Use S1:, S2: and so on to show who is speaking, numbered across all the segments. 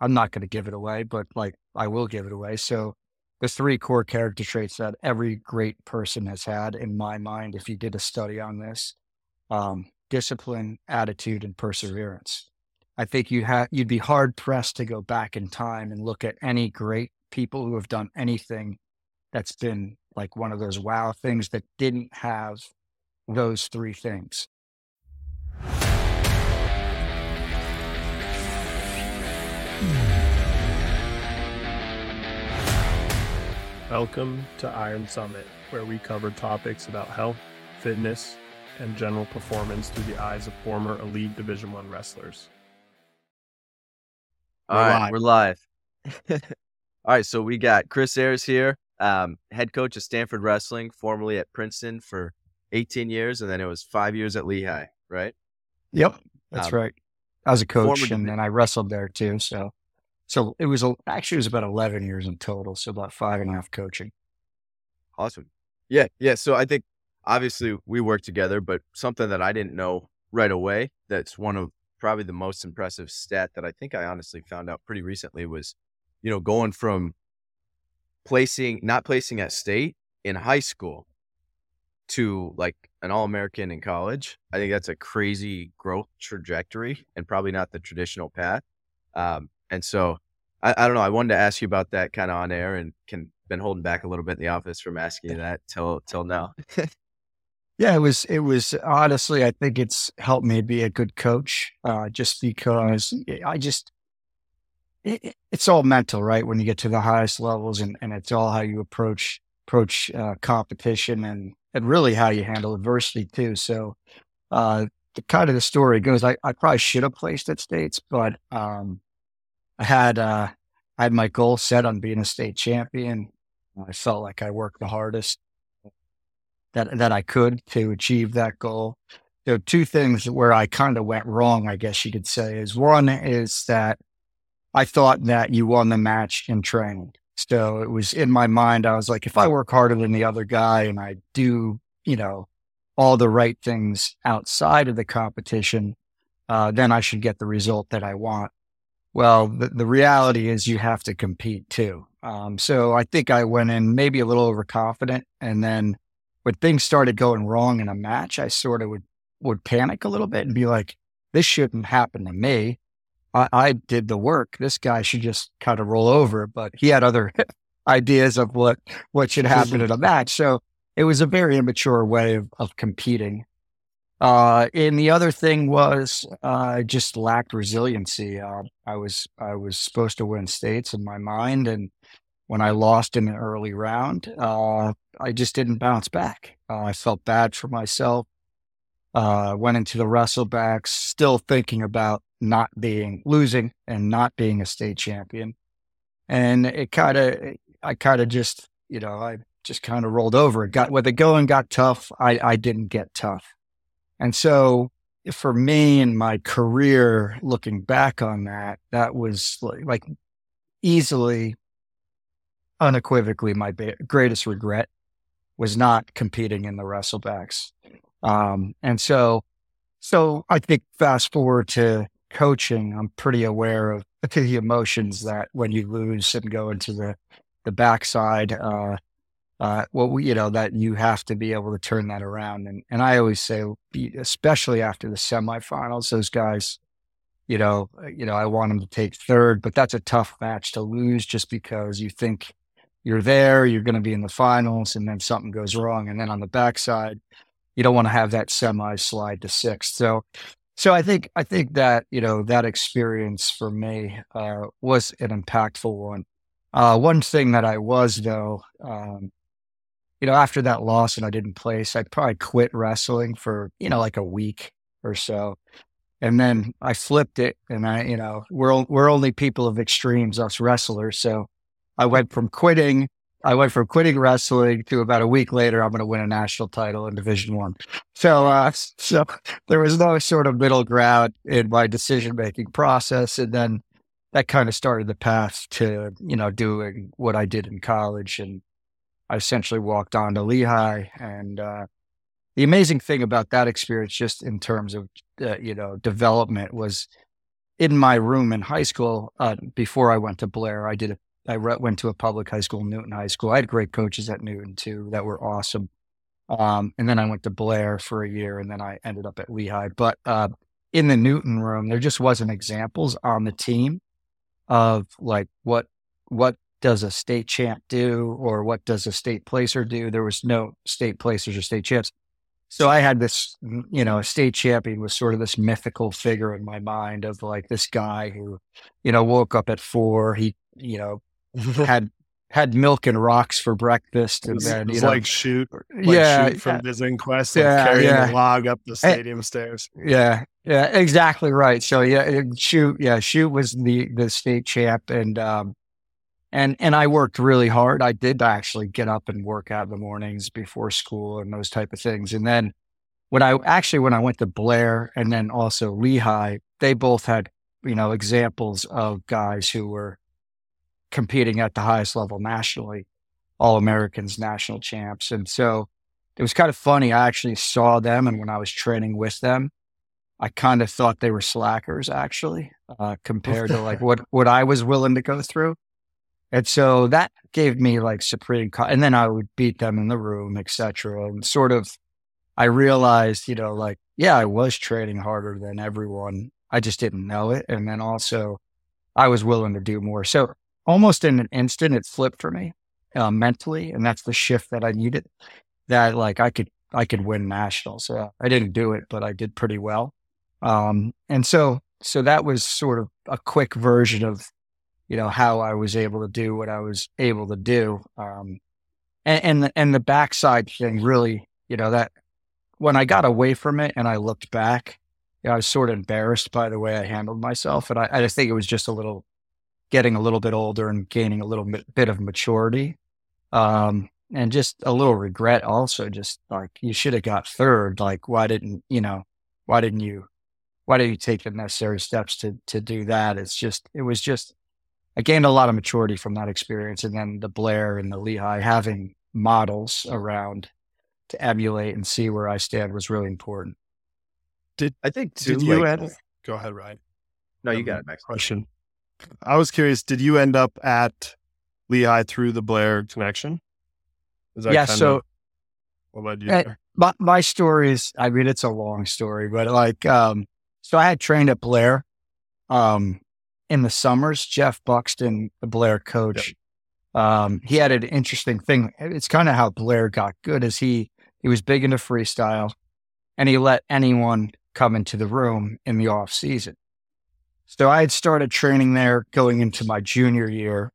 S1: I'm not going to give it away, but like I will give it away. So the three core character traits that every great person has had in my mind, if you did a study on this, um, discipline, attitude, and perseverance. I think you have you'd be hard pressed to go back in time and look at any great people who have done anything that's been like one of those wow things that didn't have those three things.
S2: Welcome to Iron Summit, where we cover topics about health, fitness, and general performance through the eyes of former elite Division One wrestlers.
S3: All we're right, live. we're live. All right, so we got Chris Ayres here, um, head coach of Stanford Wrestling, formerly at Princeton for 18 years, and then it was five years at Lehigh, right?
S1: Yep, that's um, right. I was a coach, and then I wrestled there too. So, so it was actually it was about 11 years in total, so about five and a half coaching.
S3: Awesome. Yeah, yeah. So I think obviously we work together, but something that I didn't know right away that's one of probably the most impressive stat that I think I honestly found out pretty recently was, you know, going from placing not placing at state in high school to like an all American in college. I think that's a crazy growth trajectory and probably not the traditional path. Um, and so I, I don't know. I wanted to ask you about that kind of on air and can been holding back a little bit in the office from asking you that till till now.
S1: Yeah, it was. It was honestly. I think it's helped me be a good coach, uh, just because I just it, it's all mental, right? When you get to the highest levels, and, and it's all how you approach approach uh, competition, and and really how you handle adversity too. So, uh, the kind of the story goes, I, I probably should have placed at states, but um, I had uh, I had my goal set on being a state champion. I felt like I worked the hardest that that I could to achieve that goal. There are two things where I kind of went wrong, I guess you could say. Is one is that I thought that you won the match in training. So it was in my mind, I was like, if I work harder than the other guy and I do, you know, all the right things outside of the competition, uh, then I should get the result that I want. Well, the, the reality is you have to compete too. Um, so I think I went in maybe a little overconfident and then when things started going wrong in a match, I sort of would would panic a little bit and be like, "This shouldn't happen to me. I, I did the work. This guy should just kind of roll over." But he had other ideas of what what should happen in a match. So it was a very immature way of, of competing. Uh, and the other thing was uh, just lacked resiliency. Uh, I was I was supposed to win states in my mind, and when I lost in an early round, uh, I just didn't bounce back. Uh, I felt bad for myself. Uh, went into the wrestlebacks, still thinking about not being losing and not being a state champion. And it kind of, I kind of just, you know, I just kind of rolled over. It got when the going got tough. I, I didn't get tough. And so for me and my career, looking back on that, that was like, easily unequivocally my ba- greatest regret was not competing in the wrestlebacks. Um, and so, so I think fast forward to coaching, I'm pretty aware of the emotions that when you lose and go into the, the backside, uh, uh, well, you know, that you have to be able to turn that around. And, and I always say, especially after the semifinals, those guys, you know, you know, I want them to take third, but that's a tough match to lose just because you think you're there, you're going to be in the finals, and then something goes wrong. And then on the backside, you don't want to have that semi slide to sixth. So, so I think I think that you know that experience for me uh, was an impactful one. Uh, one thing that I was though, um, you know, after that loss and I didn't place, I probably quit wrestling for you know like a week or so, and then I flipped it, and I you know we're we're only people of extremes, us wrestlers, so I went from quitting. I went from quitting wrestling to about a week later, I'm going to win a national title in Division One. So, uh, so there was no sort of middle ground in my decision making process, and then that kind of started the path to you know doing what I did in college, and I essentially walked on to Lehigh. And uh, the amazing thing about that experience, just in terms of uh, you know development, was in my room in high school, uh, before I went to Blair, I did a, I re- went to a public high school, Newton High School. I had great coaches at Newton too that were awesome. Um, and then I went to Blair for a year and then I ended up at Lehigh. But uh, in the Newton room, there just wasn't examples on the team of like what what does a state champ do or what does a state placer do. There was no state placers or state champs. So I had this, you know, a state champion was sort of this mythical figure in my mind of like this guy who, you know, woke up at four. He, you know, had had milk and rocks for breakfast, and then you know,
S2: like shoot, like
S1: yeah,
S2: shoot from
S1: yeah,
S2: inquest, Quest,
S1: Yeah,
S2: carrying
S1: yeah.
S2: the log up the
S1: Eh,
S2: stadium stairs.
S1: yeah, yeah, exactly right. So yeah, shoot, yeah, shoot was the the state champ, and um, and and I worked really hard. I did actually get up and work out in the mornings before school and those type of things. And then when I actually when I went to Blair and then also Lehigh, they both had you know examples of guys who were competing at the highest level nationally, all Americans, national champs, and so it was kind of funny. I actually saw them, and when I was training with them, I kind of thought they were slackers actually, uh, compared to like what what I was willing to go through. And so that gave me like supreme, co- and then I would beat them in the room, etc. And sort of, I realized, you know, like yeah, I was training harder than everyone. I just didn't know it, and then also, I was willing to do more. So almost in an instant, it flipped for me uh, mentally, and that's the shift that I needed. That like I could I could win nationals. So I didn't do it, but I did pretty well. Um, and so so that was sort of a quick version of you know how I was able to do what I was able to do. Um, and and the, and the backside thing really, you know, that when I got away from it and I looked back, you know, I was sort of embarrassed by the way I handled myself, and I, I just think it was just a little getting a little bit older and gaining a little bit, bit of maturity. Um, and just a little regret also just like you should have got third like why didn't you know why didn't you why didn't you take the necessary steps to to do that it's just it was just i gained a lot of maturity from that experience and then the blair and the lehigh having models around to emulate and see where i stand was really important Did
S3: I think too.
S2: Did you
S3: like-
S2: end? Go ahead, Ryan.
S3: no, you
S2: Um,
S3: got it, Max.
S2: Question. I was curious. Did you end up at Lehigh through the Blair connection? Is
S1: yeah
S2: kinda
S1: so
S2: what led you
S1: Eh,
S2: there?
S1: my, my story is i mean it's a long story but like um so i had trained at blair um in the summers jeff buxton the blair coach um he had an interesting thing. It's kind of how blair got good is he he was big into freestyle and he let anyone come into the room in the off season. So i had started training there going into my junior year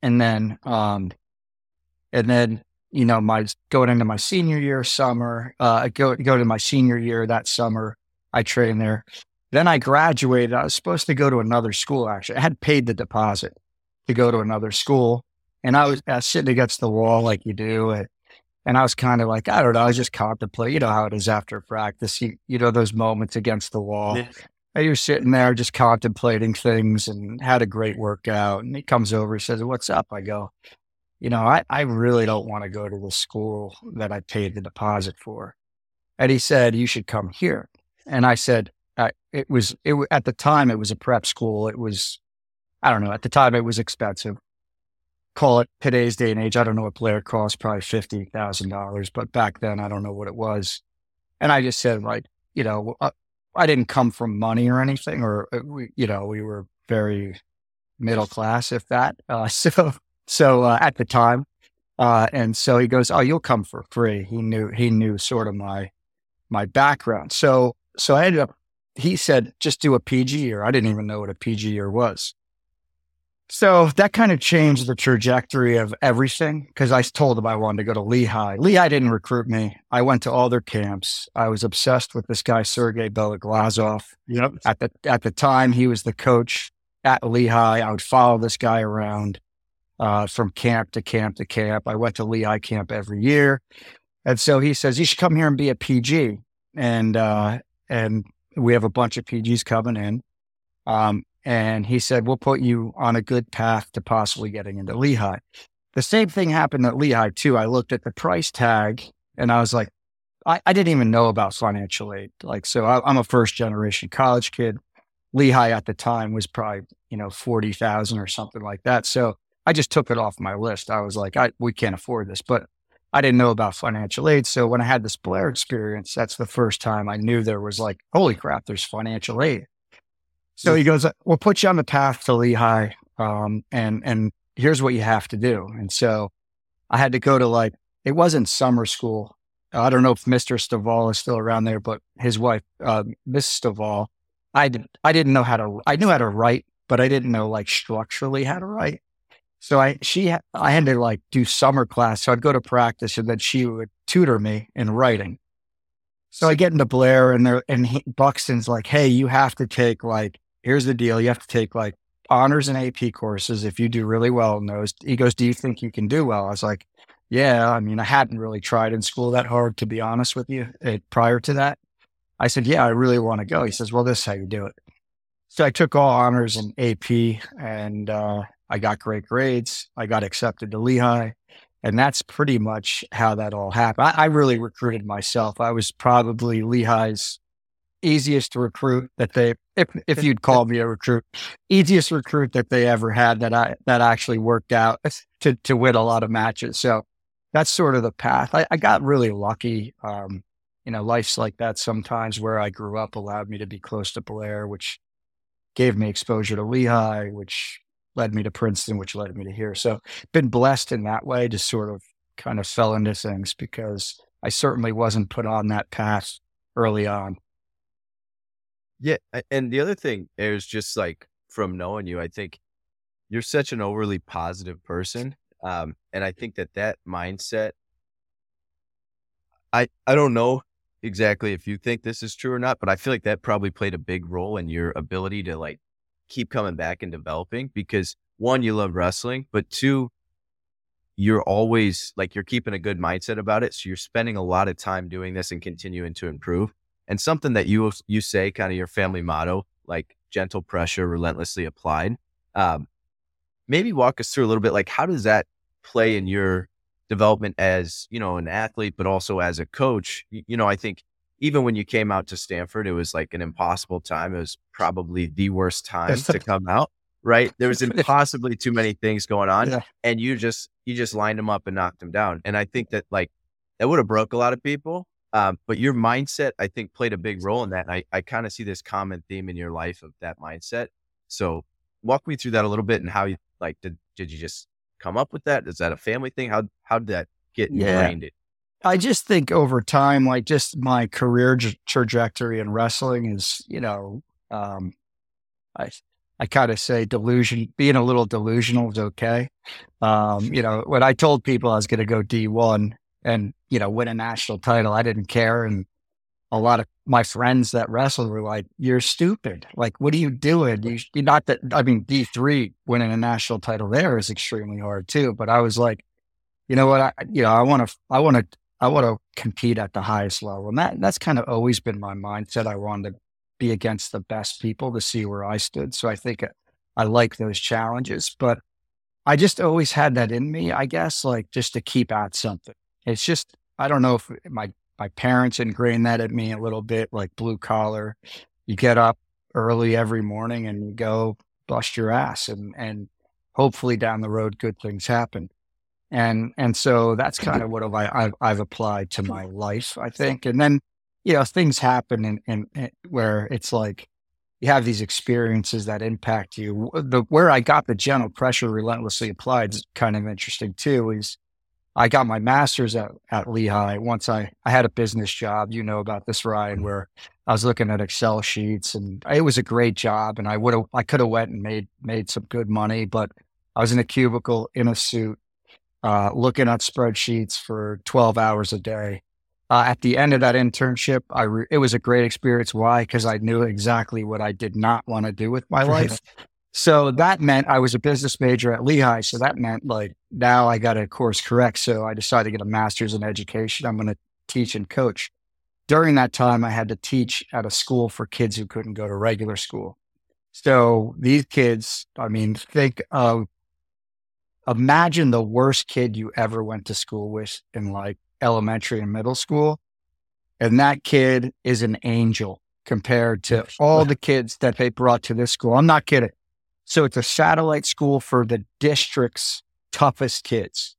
S1: and then um and then you know, my going into my senior year summer, uh, go go to my senior year that summer, I trained there. Then I graduated. I was supposed to go to another school. Actually, I had paid the deposit to go to another school, and I was, I was sitting against the wall like you do, and, and I was kind of like, I don't know, I was just contemplating. You know how it is after practice. You you know those moments against the wall.
S2: Yeah.
S1: And you're sitting there just contemplating things and had a great workout. And he comes over, he says, What's up? I go, you know, I, I really don't want to go to the school that I paid the deposit for. And he said, you should come here. And I said, it was, it at the time, it was a prep school. It was, I don't know, at the time it was expensive. Call it today's day and age. I don't know what Blair cost, probably $50,000, but back then I don't know what it was. And I just said, like, you know, uh, I didn't come from money or anything, or, uh, you know, we were very middle class, if that. Uh, so, so uh, at the time, uh, and so he goes, "Oh, you'll come for free." He knew he knew sort of my my background. So so I ended up. He said, "Just do a PG year." I didn't even know what a PG year was. So that kind of changed the trajectory of everything because I told him I wanted to go to Lehigh. Lehigh didn't recruit me. I went to all their camps. I was obsessed with this guy Sergey Beloglazov
S2: Yep.
S1: at the at the time he was the coach at Lehigh. I would follow this guy around uh, from camp to camp to camp. I went to Lehigh camp every year, and so he says you should come here and be a PG. And uh, and we have a bunch of PGs coming in. Um, and he said we'll put you on a good path to possibly getting into Lehigh. The same thing happened at Lehigh too. I looked at the price tag and I was like, I, I didn't even know about financial aid. Like, so I, I'm a first generation college kid. Lehigh at the time was probably, you know, 40,000 or something like that. So I just took it off my list. I was like, I, we can't afford this, but I didn't know about financial aid. So when I had this Blair experience, that's the first time I knew there was like, holy crap, there's financial aid. So he goes, we'll put you on the path to Lehigh. Um, and, and here's what you have to do. And so I had to go to like, it wasn't summer school. I don't know if Mr. Stovall is still around there, but his wife, uh, Miss Stovall, I didn't, I didn't know how to, I knew how to write, but I didn't know like structurally how to write. So I, she, I had to like do summer class. So I'd go to practice and then she would tutor me in writing. So I get into Blair and there, and he, Buxton's like, Hey, you have to take like, here's the deal. You have to take like honors and AP courses. If you do really well in those, he goes, do you think you can do well? I was like, yeah, I mean, I hadn't really tried in school that hard, to be honest with you, it, prior to that. I said, Yeah, I really want to go. He says, Well, this is how you do it. So I took all honors and AP and uh, I got great grades. I got accepted to Lehigh. And that's pretty much how that all happened. I, I really recruited myself. I was probably Lehigh's easiest recruit that they if if you'd call me a recruit easiest recruit that they ever had that I that actually worked out to to win a lot of matches. So that's sort of the path. I, I got really lucky. Um, you know, life's like that sometimes where I grew up allowed me to be close to Blair, which gave me exposure to Lehigh, which led me to Princeton, which led me to here. So been blessed in that way, just sort of kind of fell into things because I certainly wasn't put on that path early on.
S3: Yeah. And the other thing is just like from knowing you, I think you're such an overly positive person um, and I think that that mindset, I I don't know exactly if you think this is true or not, but I feel like that probably played a big role in your ability to like keep coming back and developing because one, you love wrestling, but two, you're always like you're keeping a good mindset about it. So you're spending a lot of time doing this and continuing to improve. And something that you you say, kind of your family motto, like gentle pressure, relentlessly applied. Um, maybe walk us through a little bit, like how does that play in your development as you know an athlete but also as a coach you, you, know i think even when you came out to stanford it was like an impossible time it was probably the worst time to come out right there was impossibly too many things going on yeah. and you just you just lined them up and knocked them down and i think that like that would have broke a lot of people um, but your mindset i think played a big role in that and i, I kind of see this common theme in your life of that mindset so walk me through that a little bit and how you like did did you just come up with that? Is that a family thing? How how did that get ingrained?
S1: I just think over time, like just my career trajectory in wrestling is, you know, um, I I kind of say delusion, being a little delusional is okay. Um, you know, when I told people I was going to go D one and you know win a national title, I didn't care, and a lot of my friends that wrestled were like, "You're stupid. Like, what are you doing? You, you're not that." I mean, D three winning a national title there is extremely hard too. But I was like, you know what? I you know I want to I want to I want to compete at the highest level, and that that's kind of always been my mindset. I wanted to be against the best people to see where I stood. So I think I, I like those challenges, but I just always had that in me. I guess like just to keep at something. It's just I don't know if my my parents ingrained that at me a little bit, like blue collar. You get up early every morning and you go bust your ass and, and hopefully down the road, good things happen. And, and so that's kind of what I, I've, I've applied to my life, I think. And then, you know, things happen and, and, where it's like, you have these experiences that impact you. The where I got the gentle pressure relentlessly applied is kind of interesting too. Is I got my master's at, at Lehigh. Once I, I had a business job, you know about this, Ryan, mm-hmm. where I was looking at Excel sheets and it was a great job. And I would have, I could have went and made, made some good money, but I was in a cubicle in a suit, uh, looking at spreadsheets for 12 hours a day. Uh, at the end of that internship, I re- it was a great experience. Why? Because I knew exactly what I did not want to do with my life. So that meant I was a business major at Lehigh. So that meant like now I got a course correct. So I decided to get a master's in education. I'm going to teach and coach. During that time, I had to teach at a school for kids who couldn't go to regular school. So these kids, I mean, think of, imagine the worst kid you ever went to school with in like elementary and middle school. And that kid is an angel compared to all the kids that they brought to this school. I'm not kidding. So it's a satellite school for the district's toughest kids.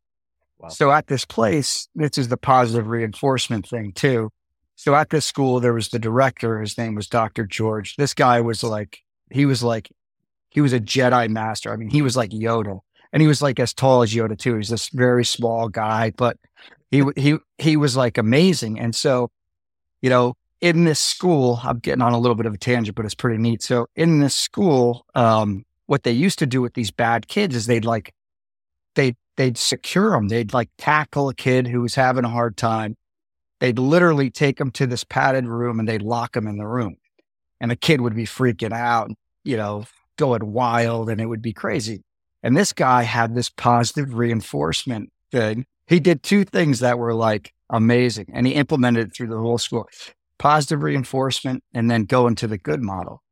S1: Wow. So at this place, this is the positive reinforcement thing too. So at this school, there was the director. His name was Dr. George. This guy was like, he was like, he was a Jedi master. I mean, he was like Yoda and he was like as tall as Yoda too. He's this very small guy, but he, he, he was like amazing. And so, you know, in this school, I'm getting on a little bit of a tangent, but it's pretty neat. So in this school, um, what they used to do with these bad kids is they'd like, they'd, they'd secure them. They'd like tackle a kid who was having a hard time. They'd literally take them to this padded room and they'd lock them in the room. And the kid would be freaking out, you know, going wild and it would be crazy. And this guy had this positive reinforcement thing. He did two things that were like amazing and he implemented it through the whole school positive reinforcement and then go into the good model.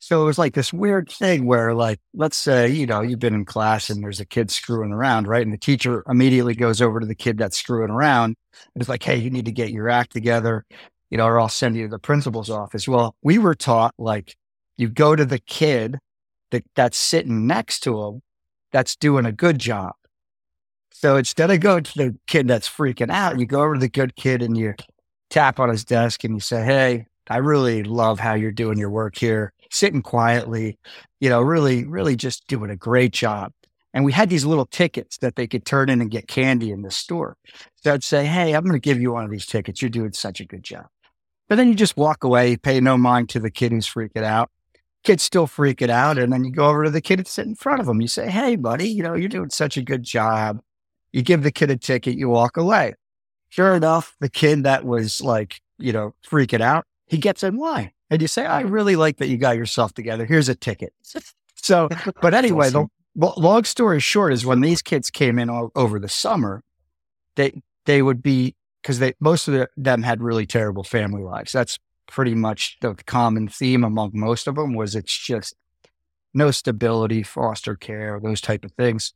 S1: So it was like this weird thing where, like, let's say, you know, you've been in class and there's a kid screwing around, right? And the teacher immediately goes over to the kid that's screwing around. And it's like, hey, you need to get your act together, you know, or I'll send you to the principal's office. Well, we were taught like you go to the kid that, that's sitting next to him that's doing a good job. So instead of going to the kid that's freaking out, you go over to the good kid and you tap on his desk and you say, Hey, I really love how you're doing your work here, sitting quietly, you know, really, really just doing a great job. And we had these little tickets that they could turn in and get candy in the store. So I'd say, Hey, I'm going to give you one of these tickets. You're doing such a good job. But then you just walk away, pay no mind to the kid who's freaking out. Kid's still freaking out. And then you go over to the kid that's sitting in front of him. You say, Hey, buddy, you know, you're doing such a good job. You give the kid a ticket, you walk away. Sure enough, the kid that was like, you know, freaking out, he gets in line. And you say, I really like that you got yourself together. Here's a ticket. So, but anyway, awesome. the long story short is when these kids came in all, over the summer, they, they would be, because they, most of the, them had really terrible family lives. That's pretty much the common theme among most of them was it's just no stability, foster care, those type of things.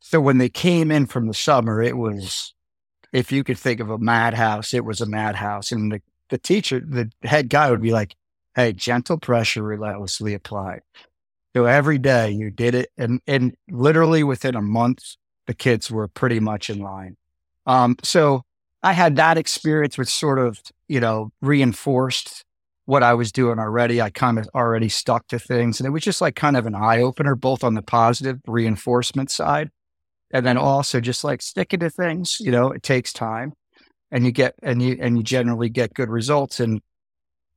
S1: So when they came in from the summer, it was if you could think of a madhouse, it was a madhouse. And the, the teacher, the head guy would be like, Hey, gentle pressure relentlessly applied. So every day you did it. And, and literally within a month, the kids were pretty much in line. Um, so I had that experience, which sort of, you know, reinforced what I was doing already. I kind of already stuck to things. And it was just like kind of an eye opener, both on the positive reinforcement side and then also just like sticking to things you know it takes time and you get and you and you generally get good results and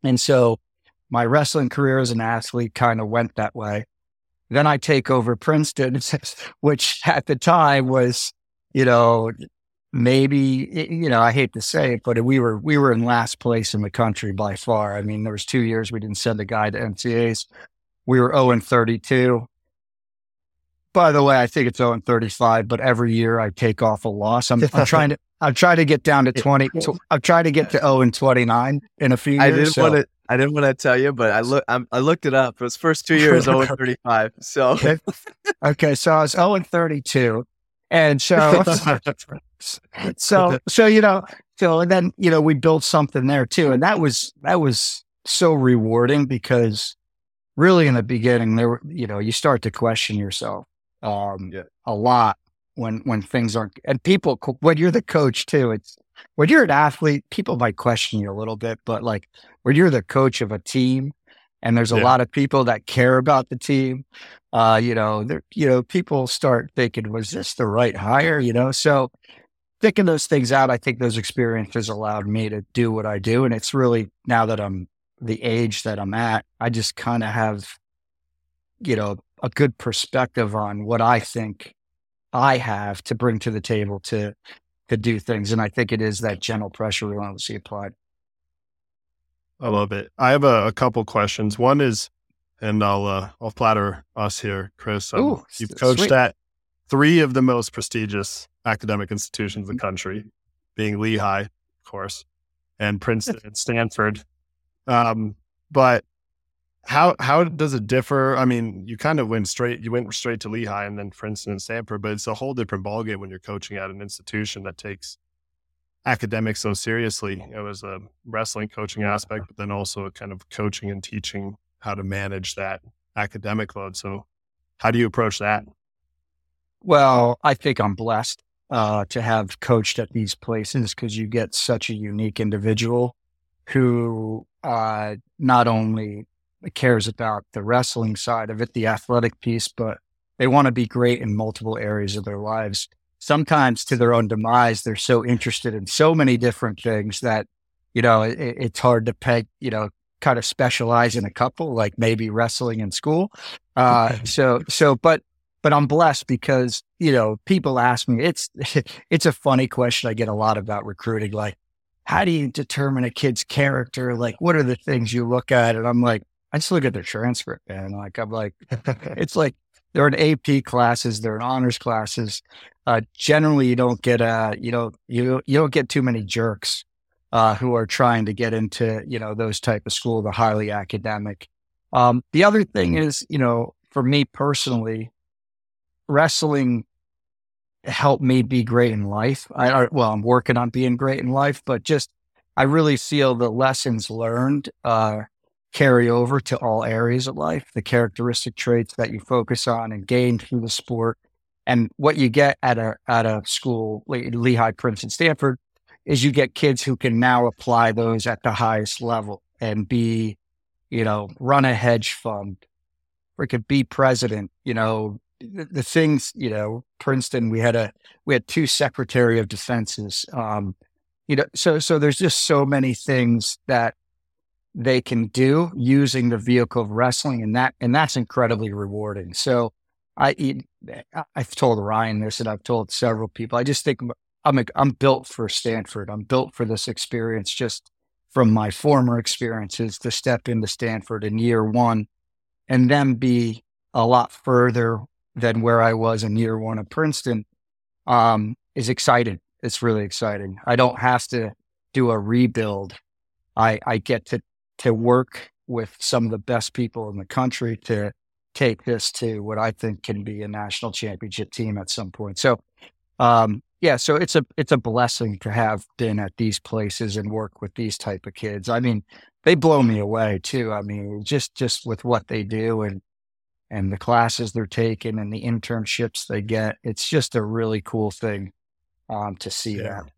S1: and so my wrestling career as an athlete kind of went that way then i take over princeton which at the time was you know maybe you know i hate to say it but we were we were in last place in the country by far i mean there was two years we didn't send a guy to NCAAs we were 0 and 32 by the way, I think it's 0 and 35, but every year I take off a loss. I'm, I'm trying to I'm trying to get down to 20. I'm trying to get to 0 and 29 in a few years.
S3: I didn't
S1: so.
S3: want to I didn't want to tell you, but I look i looked it up. It was first two years 0 and 35. So
S1: okay. okay, so I was 0 and 32. And so so so you know, so and then you know, we built something there too. And that was that was so rewarding because really in the beginning there were, you know, you start to question yourself um, yeah. a lot when when things aren't and people when you're the coach too it's when you're an athlete people might question you a little bit but like when you're the coach of a team and there's a yeah. lot of people that care about the team uh you know there you know people start thinking was this the right hire you know so thinking those things out i think those experiences allowed me to do what i do and it's really now that i'm the age that i'm at i just kind of have you know a good perspective on what I think I have to bring to the table to to do things. And I think it is that gentle pressure relentlessly applied.
S2: I love it. I have a, a couple questions. One is, and I'll uh, I'll flatter us here, Chris. Um, Ooh, you've coached sweet. at three of the most prestigious academic institutions in the country, being Lehigh, of course, and Princeton and Stanford. Um, but how how does it differ? I mean, you kind of went straight you went straight to Lehigh and then Princeton and Stanford, but it's a whole different ballgame when you're coaching at an institution that takes academics so seriously. It was a wrestling coaching aspect, but then also a kind of coaching and teaching how to manage that academic load. So, how do you approach that?
S1: Well, I think I'm blessed uh, to have coached at these places because you get such a unique individual who uh, not only cares about the wrestling side of it, the athletic piece, but they want to be great in multiple areas of their lives. Sometimes to their own demise, they're so interested in so many different things that, you know, it, it's hard to peg, you know, kind of specialize in a couple, like maybe wrestling in school. Uh, so, so, but but I'm blessed because, you know, people ask me, it's, it's a funny question I get a lot about recruiting. Like, how do you determine a kid's character? Like, what are the things you look at? And I'm like, I just look at their transcript, man. Like, I'm like, it's like they're in AP classes, they're in honors classes. Uh, generally, you don't get, uh, you know, you, you don't get too many jerks, uh, who are trying to get into, you know, those type of school, the highly academic. Um, the other thing is, you know, for me personally, wrestling helped me be great in life. I, I, well, I'm working on being great in life, but just I really feel the lessons learned uh, carry over to all areas of life. The characteristic traits that you focus on and gain through the sport, and what you get at a at a school, Lehigh, Princeton, Stanford, is you get kids who can now apply those at the highest level and be, you know, run a hedge fund, freaking be president, you know, the, the, things, you know, Princeton, we had a, we had two secretary of defenses. Um, you know, so, so there's just so many things that they can do using the vehicle of wrestling and that, and that's incredibly rewarding. So I, I've told Ryan this and I've told several people, I just think I'm, I'm built for Stanford. I'm built for this experience just from my former experiences to step into Stanford in year one and then be a lot further than where I was in year one of Princeton um, is exciting. It's really exciting. I don't have to do a rebuild. I, I get to, to work with some of the best people in the country to take this to what I think can be a national championship team at some point. So, um, yeah, so it's a it's a blessing to have been at these places and work with these type of kids. I mean, they blow me away too. I mean, just just with what they do and and the classes they're taking and the internships they get. It's just a really cool thing um, to see yeah. that.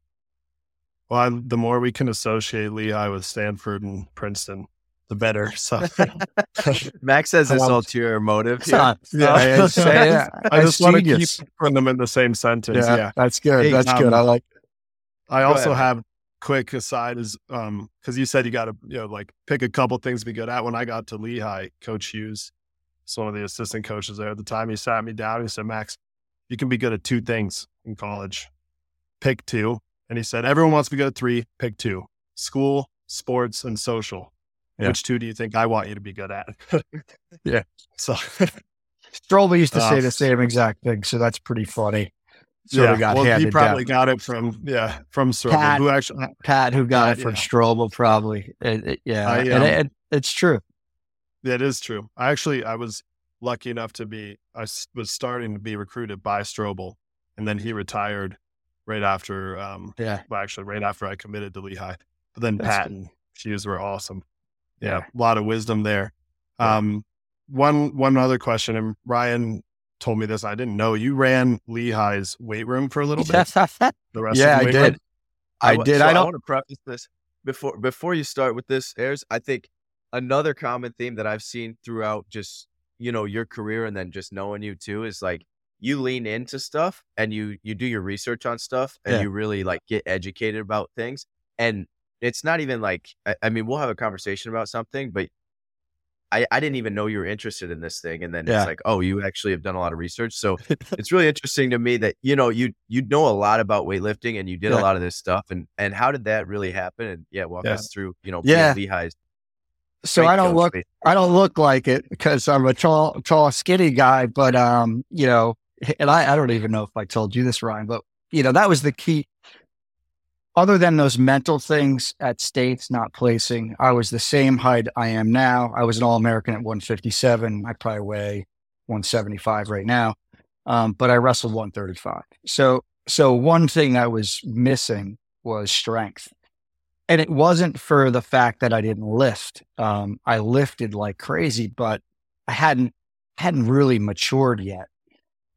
S2: Well, I'm, the more we can associate Lehigh with Stanford and Princeton, the better. So
S3: Max has this ulterior motive.
S2: Yeah, yeah, I, yeah. I just want to keep putting them in the same sentence. Yeah, yeah.
S1: that's good. Hey, that's um, good. I like.
S2: I also ahead. have quick aside is um because you said you got to you know like pick a couple things to be good at. When I got to Lehigh, Coach Hughes was one of the assistant coaches there at the time. He sat me down. He said, Max, you can be good at two things in college. Pick two. And he said, everyone wants to be good at three. Pick two school, sports, and social. Yeah. Which two do you think I want you to be good at?
S1: yeah. So Strobel used to uh, say the same exact thing. So that's pretty funny.
S2: Sort yeah. got well, he probably down. got it from, yeah, from Strobel.
S1: Pat,
S2: who
S1: actually, Pat, who got Pat, it from yeah. Strobel, probably. It, it, yeah. I, um, and it, it's true.
S2: That is true. I actually I was lucky enough to be I was starting to be recruited by Strobel, and then he retired right after. Um, yeah. Well, actually, right after I committed to Lehigh. But then That's and Hughes were awesome. Yeah, yeah, a lot of wisdom there. Yeah. Um, one one other question, and Ryan told me this. I didn't know you ran Lehigh's weight room for a little bit.
S1: the rest yeah, I did. I, I did.
S3: So
S1: I, don't...
S3: I want to preface this before before you start with this, Ayres. I think another common theme that I've seen throughout just, you know, your career and then just knowing you too is like you lean into stuff and you you do your research on stuff and yeah. you really like get educated about things. And it's not even like I, I, mean, we'll have a conversation about something, but I, I didn't even know you were interested in this thing. And then yeah. it's like, oh, you actually have done a lot of research. So it's really interesting to me that, you know, you you know a lot about weightlifting and you did yeah. a lot of this stuff. And and how did that really happen? And yeah, walk us through, you know,
S1: yeah.
S3: Lehigh's
S1: so I don't look I don't look like it because I'm a tall, tall, skinny guy. But um, you know, and I, I don't even know if I told you this, Ryan, but you know, that was the key. Other than those mental things at states not placing, I was the same height I am now. I was an All American at 157. I probably weigh 175 right now, um, but I wrestled 135. So, so one thing I was missing was strength. And it wasn't for the fact that I didn't lift. Um, I lifted like crazy, but I hadn't hadn't really matured yet.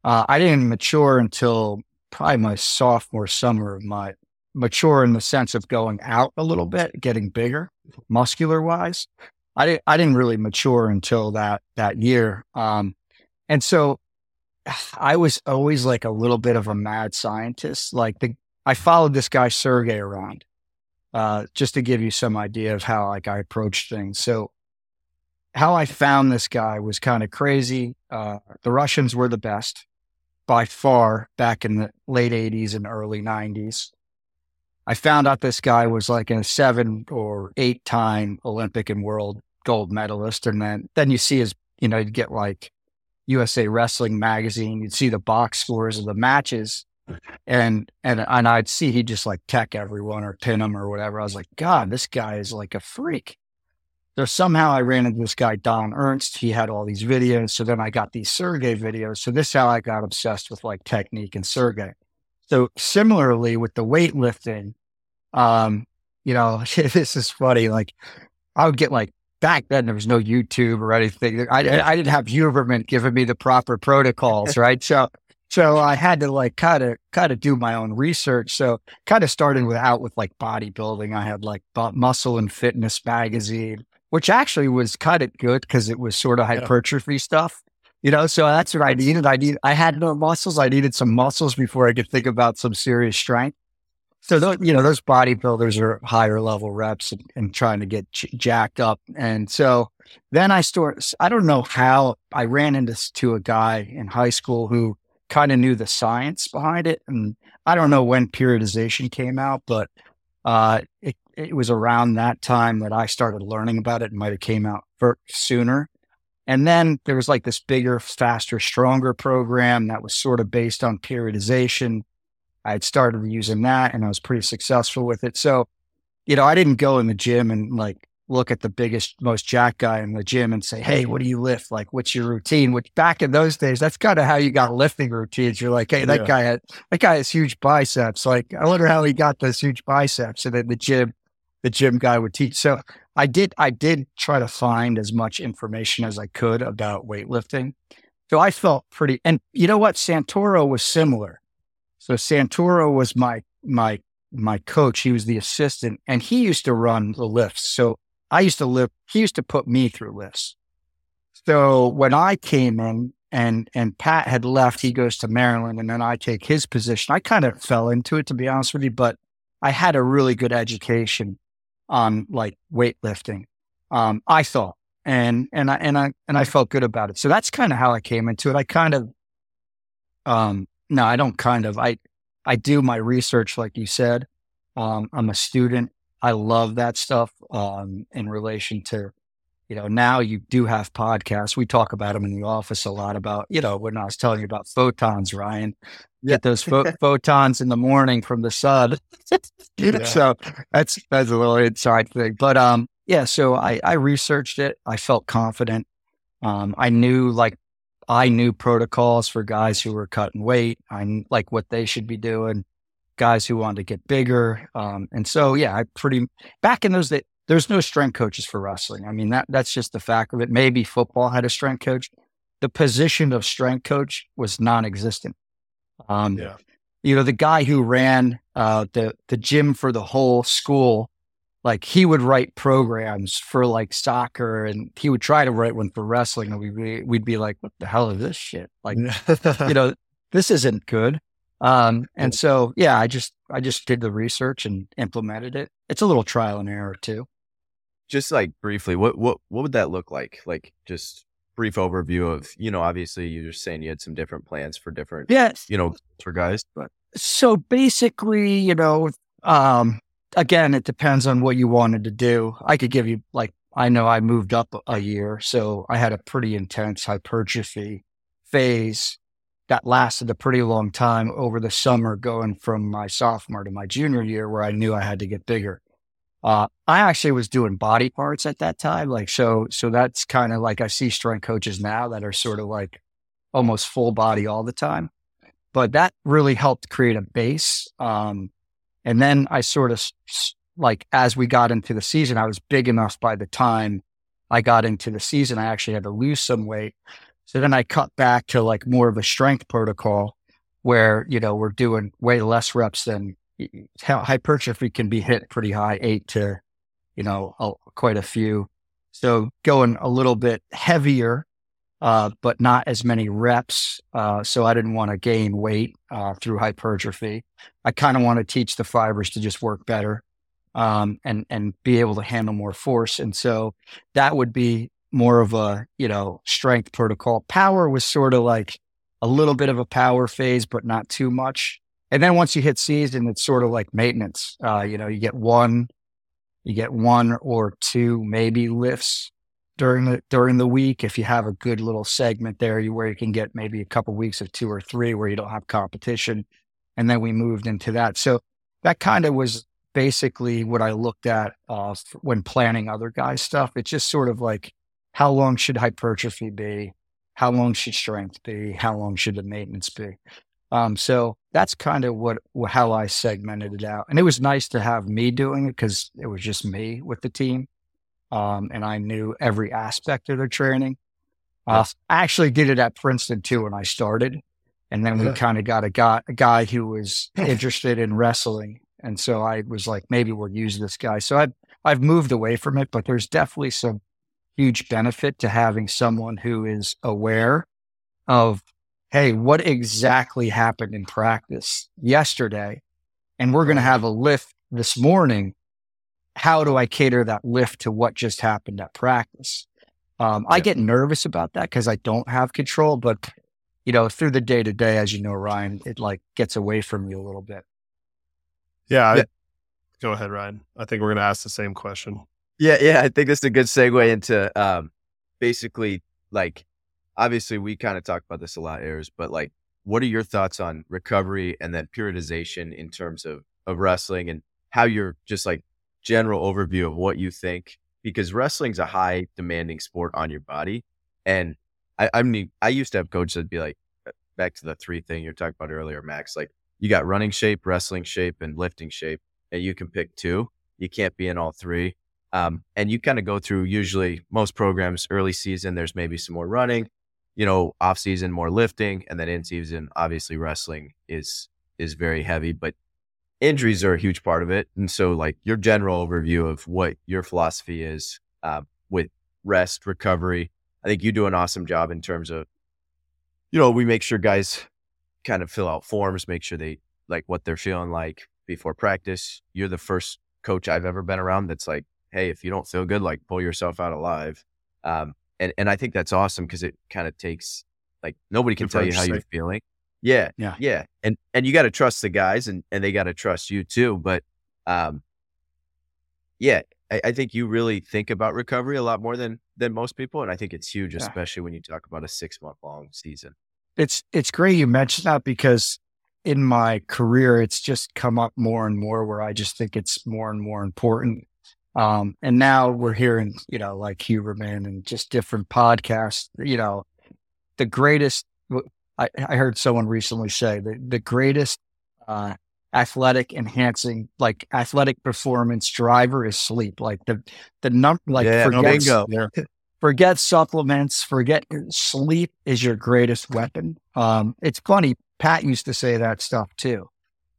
S1: Uh, I didn't mature until probably my sophomore summer of my mature in the sense of going out a little bit, getting bigger, muscular wise. I didn't I didn't really mature until that that year. Um, and so I was always like a little bit of a mad scientist. Like the I followed this guy Sergey around, uh, just to give you some idea of how like I approached things. So how I found this guy was kind of crazy. Uh, the Russians were the best by far back in the late 80s and early 90s. I found out this guy was like a seven or eight time Olympic and world gold medalist. And then, then you see his, you know, you'd get like USA Wrestling magazine, you'd see the box scores of the matches. And and and I'd see he'd just like tech everyone or pin them or whatever. I was like, God, this guy is like a freak. So somehow I ran into this guy, Don Ernst. He had all these videos. So then I got these Sergey videos. So this is how I got obsessed with like technique and Sergey. So similarly with the weightlifting, um, you know, this is funny. Like I would get like back then there was no YouTube or anything. I, I didn't have Huberman giving me the proper protocols, right? So so I had to like kind of kind of do my own research. So kind of starting with out with like bodybuilding. I had like Muscle and Fitness magazine, which actually was kind of good because it was sort of hypertrophy yeah. stuff. You know, so that's what I needed. I need I had no muscles. I needed some muscles before I could think about some serious strength. So those, you know, those bodybuilders are higher level reps and, and trying to get j- jacked up. And so then I start, I don't know how I ran into to a guy in high school who kind of knew the science behind it. And I don't know when periodization came out, but uh, it, it was around that time that I started learning about it. It might have came out sooner. And then there was like this bigger, faster, stronger program that was sort of based on periodization I had started using that and I was pretty successful with it. So, you know, I didn't go in the gym and like look at the biggest, most jack guy in the gym and say, Hey, what do you lift? Like, what's your routine? Which back in those days, that's kind of how you got lifting routines. You're like, Hey, that yeah. guy had, that guy has huge biceps. Like, I wonder how he got those huge biceps. And then the gym, the gym guy would teach. So I did, I did try to find as much information as I could about weightlifting. So I felt pretty, and you know what? Santoro was similar so Santoro was my my my coach. He was the assistant, and he used to run the lifts. So I used to lift. He used to put me through lifts. So when I came in and and Pat had left, he goes to Maryland, and then I take his position. I kind of fell into it, to be honest with you, but I had a really good education on like weightlifting. Um, I thought, and and I and I and I felt good about it. So that's kind of how I came into it. I kind of um no, I don't kind of. I I do my research, like you said. Um, I'm a student. I love that stuff um, in relation to, you know, now you do have podcasts. We talk about them in the office a lot about, you know, when I was telling you about photons, Ryan, get those photons in the morning from the sun. yeah. So that's, that's a little inside thing. But, um, yeah, so I, I researched it. I felt confident. Um, I knew like I knew protocols for guys who were cutting weight. I like what they should be doing, guys who wanted to get bigger. Um, and so, yeah, I pretty back in those days, there's no strength coaches for wrestling. I mean, that that's just the fact of it. Maybe football had a strength coach. The position of strength coach was non-existent. Um, yeah. You know, the guy who ran uh, the the gym for the whole school like he would write programs for like soccer and he would try to write one for wrestling and we'd be, we'd be like what the hell is this shit like you know this isn't good um and so yeah i just i just did the research and implemented it it's a little trial and error too
S3: just like briefly what what what would that look like like just brief overview of you know obviously you're saying you had some different plans for different yes you know for guys but
S1: so basically you know um again, it depends on what you wanted to do. I could give you like I know I moved up a year, so I had a pretty intense hypertrophy phase that lasted a pretty long time over the summer, going from my sophomore to my junior year, where I knew I had to get bigger. Uh, I actually was doing body parts at that time, like so. So that's kind of like I see strength coaches now that are sort of like almost full body all the time. But that really helped create a base. Um, And then I sort of like, as we got into the season, I was big enough by the time I got into the season, I actually had to lose some weight. So then I cut back to like more of a strength protocol where, you know, we're doing way less reps than hypertrophy can be hit pretty high, eight to, you know, quite a few. So going a little bit heavier, uh, but not as many reps. Uh, so I didn't want to gain weight uh, through hypertrophy. I kind of want to teach the fibers to just work better um, and and be able to handle more force. And so that would be more of a you know strength protocol. Power was sort of like a little bit of a power phase, but not too much. And then once you hit season, it's sort of like maintenance. Uh, you know, you get one, you get one or two maybe lifts during the during the week if you have a good little segment there you, where you can get maybe a couple weeks of two or three where you don't have competition and then we moved into that so that kind of was basically what I looked at uh, when planning other guys' stuff. It's just sort of like how long should hypertrophy be? How long should strength be? How long should the maintenance be? Um, so that's kind of what how I segmented it out, and it was nice to have me doing it because it was just me with the team, um, and I knew every aspect of their training. Uh, I actually did it at Princeton too when I started, and then we kind of got a guy a guy who was interested in wrestling, and so I was like, maybe we'll use this guy. So I've, I've moved away from it, but there's definitely some huge benefit to having someone who is aware of, hey, what exactly happened in practice yesterday? And we're going to have a lift this morning. How do I cater that lift to what just happened at practice? Um, yeah. I get nervous about that because I don't have control, but you know, through the day to day, as you know, Ryan, it like gets away from you a little bit.
S2: Yeah. yeah. I, go ahead, Ryan. I think we're going to ask the same question.
S3: Yeah. Yeah. I think this is a good segue into um, basically like, obviously, we kind of talk about this a lot, Ayres, but like, what are your thoughts on recovery and then periodization in terms of, of wrestling and how you're just like general overview of what you think? Because wrestling's a high demanding sport on your body. And I, I mean, I used to have coaches that'd be like, back to the three thing you're talking about earlier, Max, like you got running shape, wrestling shape, and lifting shape, and you can pick two. You can't be in all three. Um, and you kind of go through usually most programs early season. There's maybe some more running, you know, off season more lifting, and then in season obviously wrestling is is very heavy. But injuries are a huge part of it, and so like your general overview of what your philosophy is uh, with rest recovery. I think you do an awesome job in terms of, you know, we make sure guys kind of fill out forms, make sure they like what they're feeling like before practice. You're the first coach I've ever been around that's like, hey, if you don't feel good, like pull yourself out alive. Um, and and I think that's awesome because it kind of takes like nobody can tell you how you're feeling. Yeah, yeah, yeah, and and you got to trust the guys, and and they got to trust you too. But um, yeah, I, I, think you really think about recovery a lot more than than most people, and I think it's huge, yeah. especially when you talk about a six month long season
S1: it's it's great you mentioned that because in my career it's just come up more and more where I just think it's more and more important. Um, and now we're hearing, you know, like Huberman and just different podcasts, you know, the greatest, I, I heard someone recently say the, the greatest, uh, athletic enhancing, like athletic performance driver is sleep. Like the, the number, like
S2: yeah, forget, no
S1: forget supplements, forget sleep is your greatest weapon. Um, it's funny. Pat used to say that stuff too.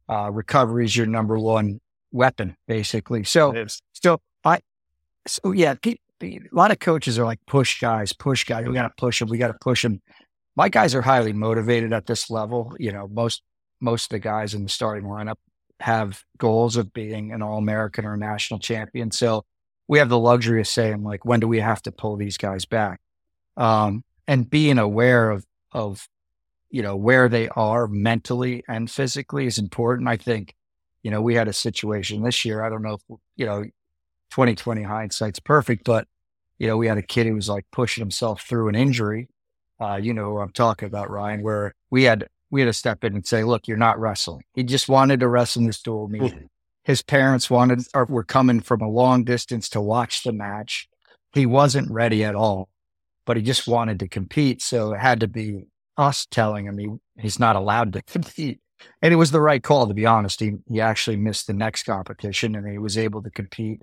S1: Uh, recovery is your number one weapon, basically. So, so I, so yeah, a lot of coaches are like push guys, push guys. We got to push them. We got to push them. My guys are highly motivated at this level. You know, most most of the guys in the starting lineup have goals of being an All American or a national champion. So we have the luxury of saying like, when do we have to pull these guys back? Um, and being aware of, of, you know, where they are mentally and physically is important. I think, you know, we had a situation this year. I don't know if, you know, 2020 hindsight's perfect, but, you know, we had a kid who was like pushing himself through an injury. Uh, you know who I'm talking about, Ryan, where we had, we had to step in and say, look, you're not wrestling. He just wanted to wrestle in this dual meet his parents wanted or were coming from a long distance to watch the match. He wasn't ready at all, but he just wanted to compete. So it had to be us telling him he, he's not allowed to compete. and it was the right call to be honest. He he actually missed the next competition, and he was able to compete,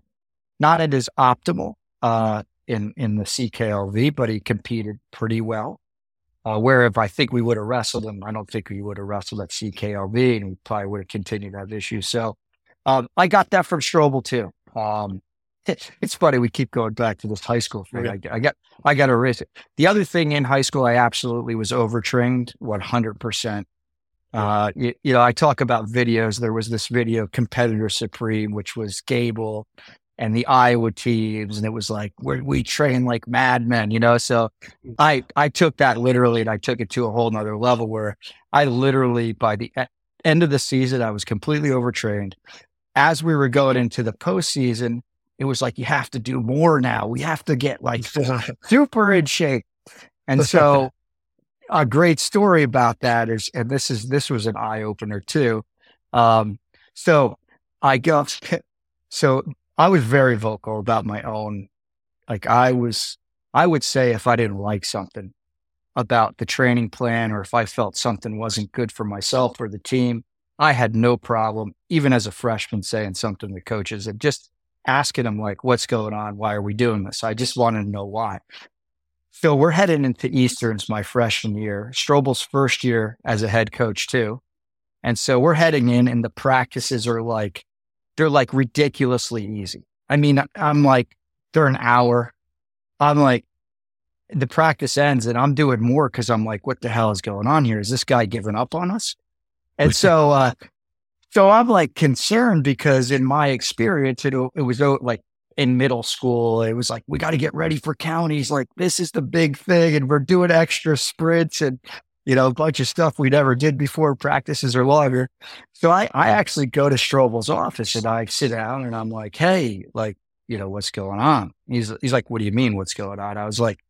S1: not at his optimal uh, in in the CKLV, but he competed pretty well. Uh, where if I think we would have wrestled him, I don't think we would have wrestled at CKLV, and we probably would have continued to have issues. So um, I got that from Strobel too. Um, it's funny we keep going back to this high school thing. I, I got I got to risk it. The other thing in high school, I absolutely was overtrained, one hundred percent. Uh, you, you, know, I talk about videos. There was this video, Competitor Supreme, which was Gable and the Iowa teams, and it was like we we train like madmen, you know. So I I took that literally, and I took it to a whole nother level where I literally by the end of the season, I was completely overtrained. As we were going into the postseason, it was like you have to do more now. We have to get like super in shape. And so a great story about that is, and this is this was an eye opener too. Um, so I go, so I was very vocal about my own. Like I was, I would say if I didn't like something about the training plan, or if I felt something wasn't good for myself or the team, I had no problem, even as a freshman, saying something to coaches and just asking them like, "What's going on? Why are we doing this?" I just wanted to know why. Phil, we're heading into Easterns my freshman year, Strobel's first year as a head coach too. And so we're heading in and the practices are like, they're like ridiculously easy. I mean, I'm like, they're an hour. I'm like, the practice ends and I'm doing more because I'm like, what the hell is going on here? Is this guy giving up on us? And so, uh, so I'm like concerned because in my experience, it, it was like in middle school. It was like, we got to get ready for counties. Like, this is the big thing. And we're doing extra sprints and, you know, a bunch of stuff we never did before practices are longer. So I, I actually go to Strobel's office and I sit down and I'm like, hey, like, you know, what's going on? He's, he's like, what do you mean? What's going on? I was like,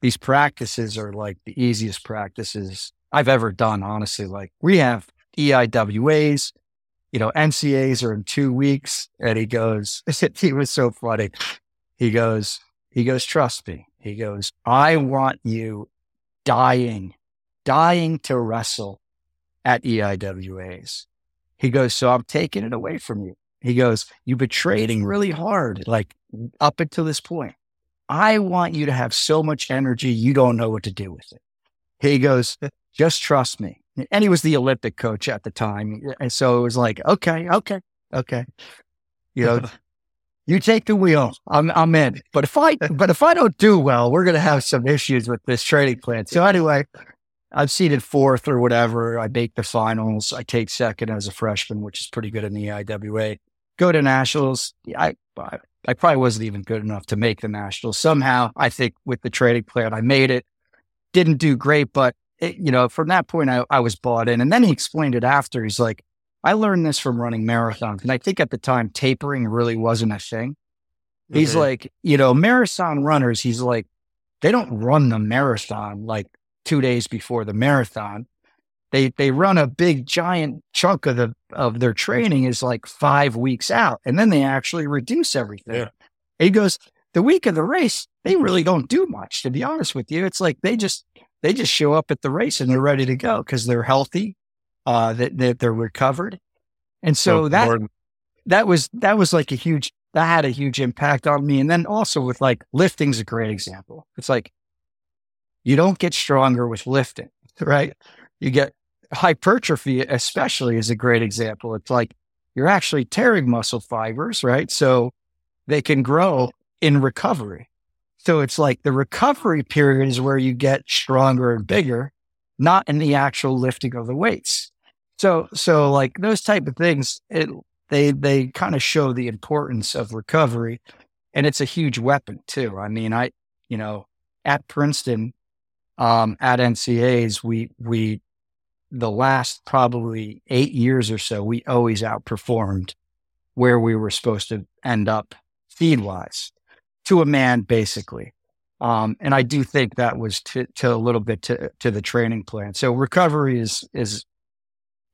S1: these practices are like the easiest practices I've ever done, honestly. Like, we have EIWAs, you know, NCAAs are in two weeks. And he goes, he was so funny. He goes, he goes, trust me. He goes, I want you dying, dying to wrestle at EIWAs. He goes, so I'm taking it away from you. He goes, you've been training really hard, like up until this point. I want you to have so much energy, you don't know what to do with it. He goes, just trust me and he was the Olympic coach at the time. And so it was like, okay, okay, okay. You know, you take the wheel. I'm I'm in. But if I but if I don't do well, we're gonna have some issues with this training plan. So anyway, I've seeded fourth or whatever. I make the finals. I take second as a freshman, which is pretty good in the EIWA. Go to nationals. I, I I probably wasn't even good enough to make the nationals. Somehow, I think with the training plan, I made it. Didn't do great, but it, you know, from that point, I, I was bought in. And then he explained it after. He's like, I learned this from running marathons. And I think at the time, tapering really wasn't a thing. He's mm-hmm. like, you know, marathon runners, he's like, they don't run the marathon like two days before the marathon. They they run a big giant chunk of the of their training is like five weeks out, and then they actually reduce everything. Yeah. He goes, the week of the race, they really don't do much. To be honest with you, it's like they just they just show up at the race and they're ready to go because they're healthy, uh, that they, they're recovered, and so, so that that was that was like a huge that had a huge impact on me. And then also with like lifting's a great example. It's like you don't get stronger with lifting, right? You get hypertrophy, especially is a great example. It's like you're actually tearing muscle fibers, right? So they can grow in recovery. So it's like the recovery period is where you get stronger and bigger, not in the actual lifting of the weights. So, so like those type of things, it, they, they kind of show the importance of recovery and it's a huge weapon too. I mean, I, you know, at Princeton, um, at NCAAs, we, we, the last probably eight years or so, we always outperformed where we were supposed to end up feed wise to a man, basically. Um, and I do think that was to, to, a little bit to, to the training plan. So recovery is, is,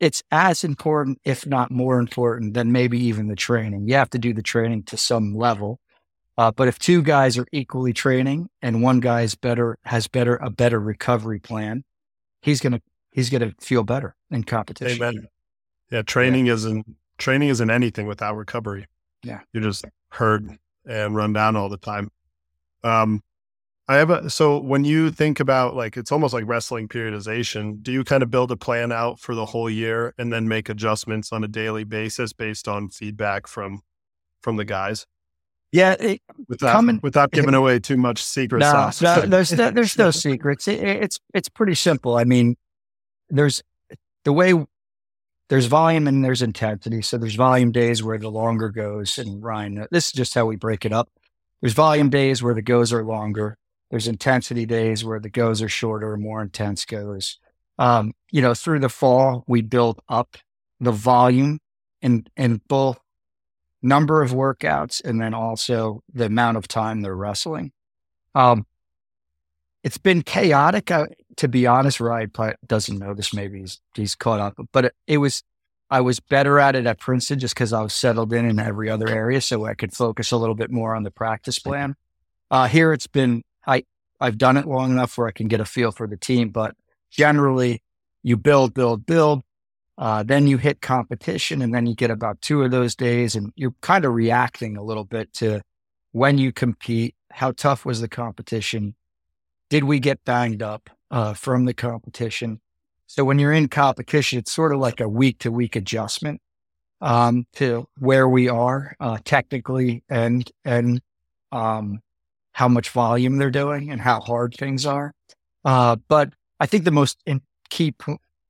S1: it's as important, if not more important than maybe even the training. You have to do the training to some level. Uh, but if two guys are equally training and one guy is better, has better, a better recovery plan, he's going to, he's to feel better in competition.
S2: Amen. Yeah, training yeah. isn't training isn't anything without recovery.
S1: Yeah,
S2: you're just hurt and run down all the time. Um, I have a so when you think about like it's almost like wrestling periodization, do you kind of build a plan out for the whole year and then make adjustments on a daily basis based on feedback from from the guys?
S1: Yeah, it,
S2: without coming, without giving away too much secret
S1: no,
S2: sauce.
S1: No, there's no, there's no secrets. It, it's it's pretty simple. I mean, there's the way there's volume and there's intensity. So there's volume days where the longer goes, and Ryan, this is just how we break it up. There's volume days where the goes are longer there's intensity days where the goes are shorter, more intense goes. Um, you know, through the fall, we build up the volume in in both number of workouts and then also the amount of time they're wrestling. Um, it's been chaotic, uh, to be honest. Ryan doesn't know this. Maybe he's he's caught up, but it, it was. I was better at it at Princeton just because I was settled in in every other area, so I could focus a little bit more on the practice plan. Uh, here, it's been I I've done it long enough where I can get a feel for the team, but generally you build, build, build. Uh, then you hit competition and then you get about two of those days and you're kind of reacting a little bit to when you compete, how tough was the competition? Did we get banged up uh, from the competition? So when you're in competition, it's sort of like a week to week adjustment um, to where we are uh, technically and and um, how much volume they're doing and how hard things are. Uh, but I think the most key,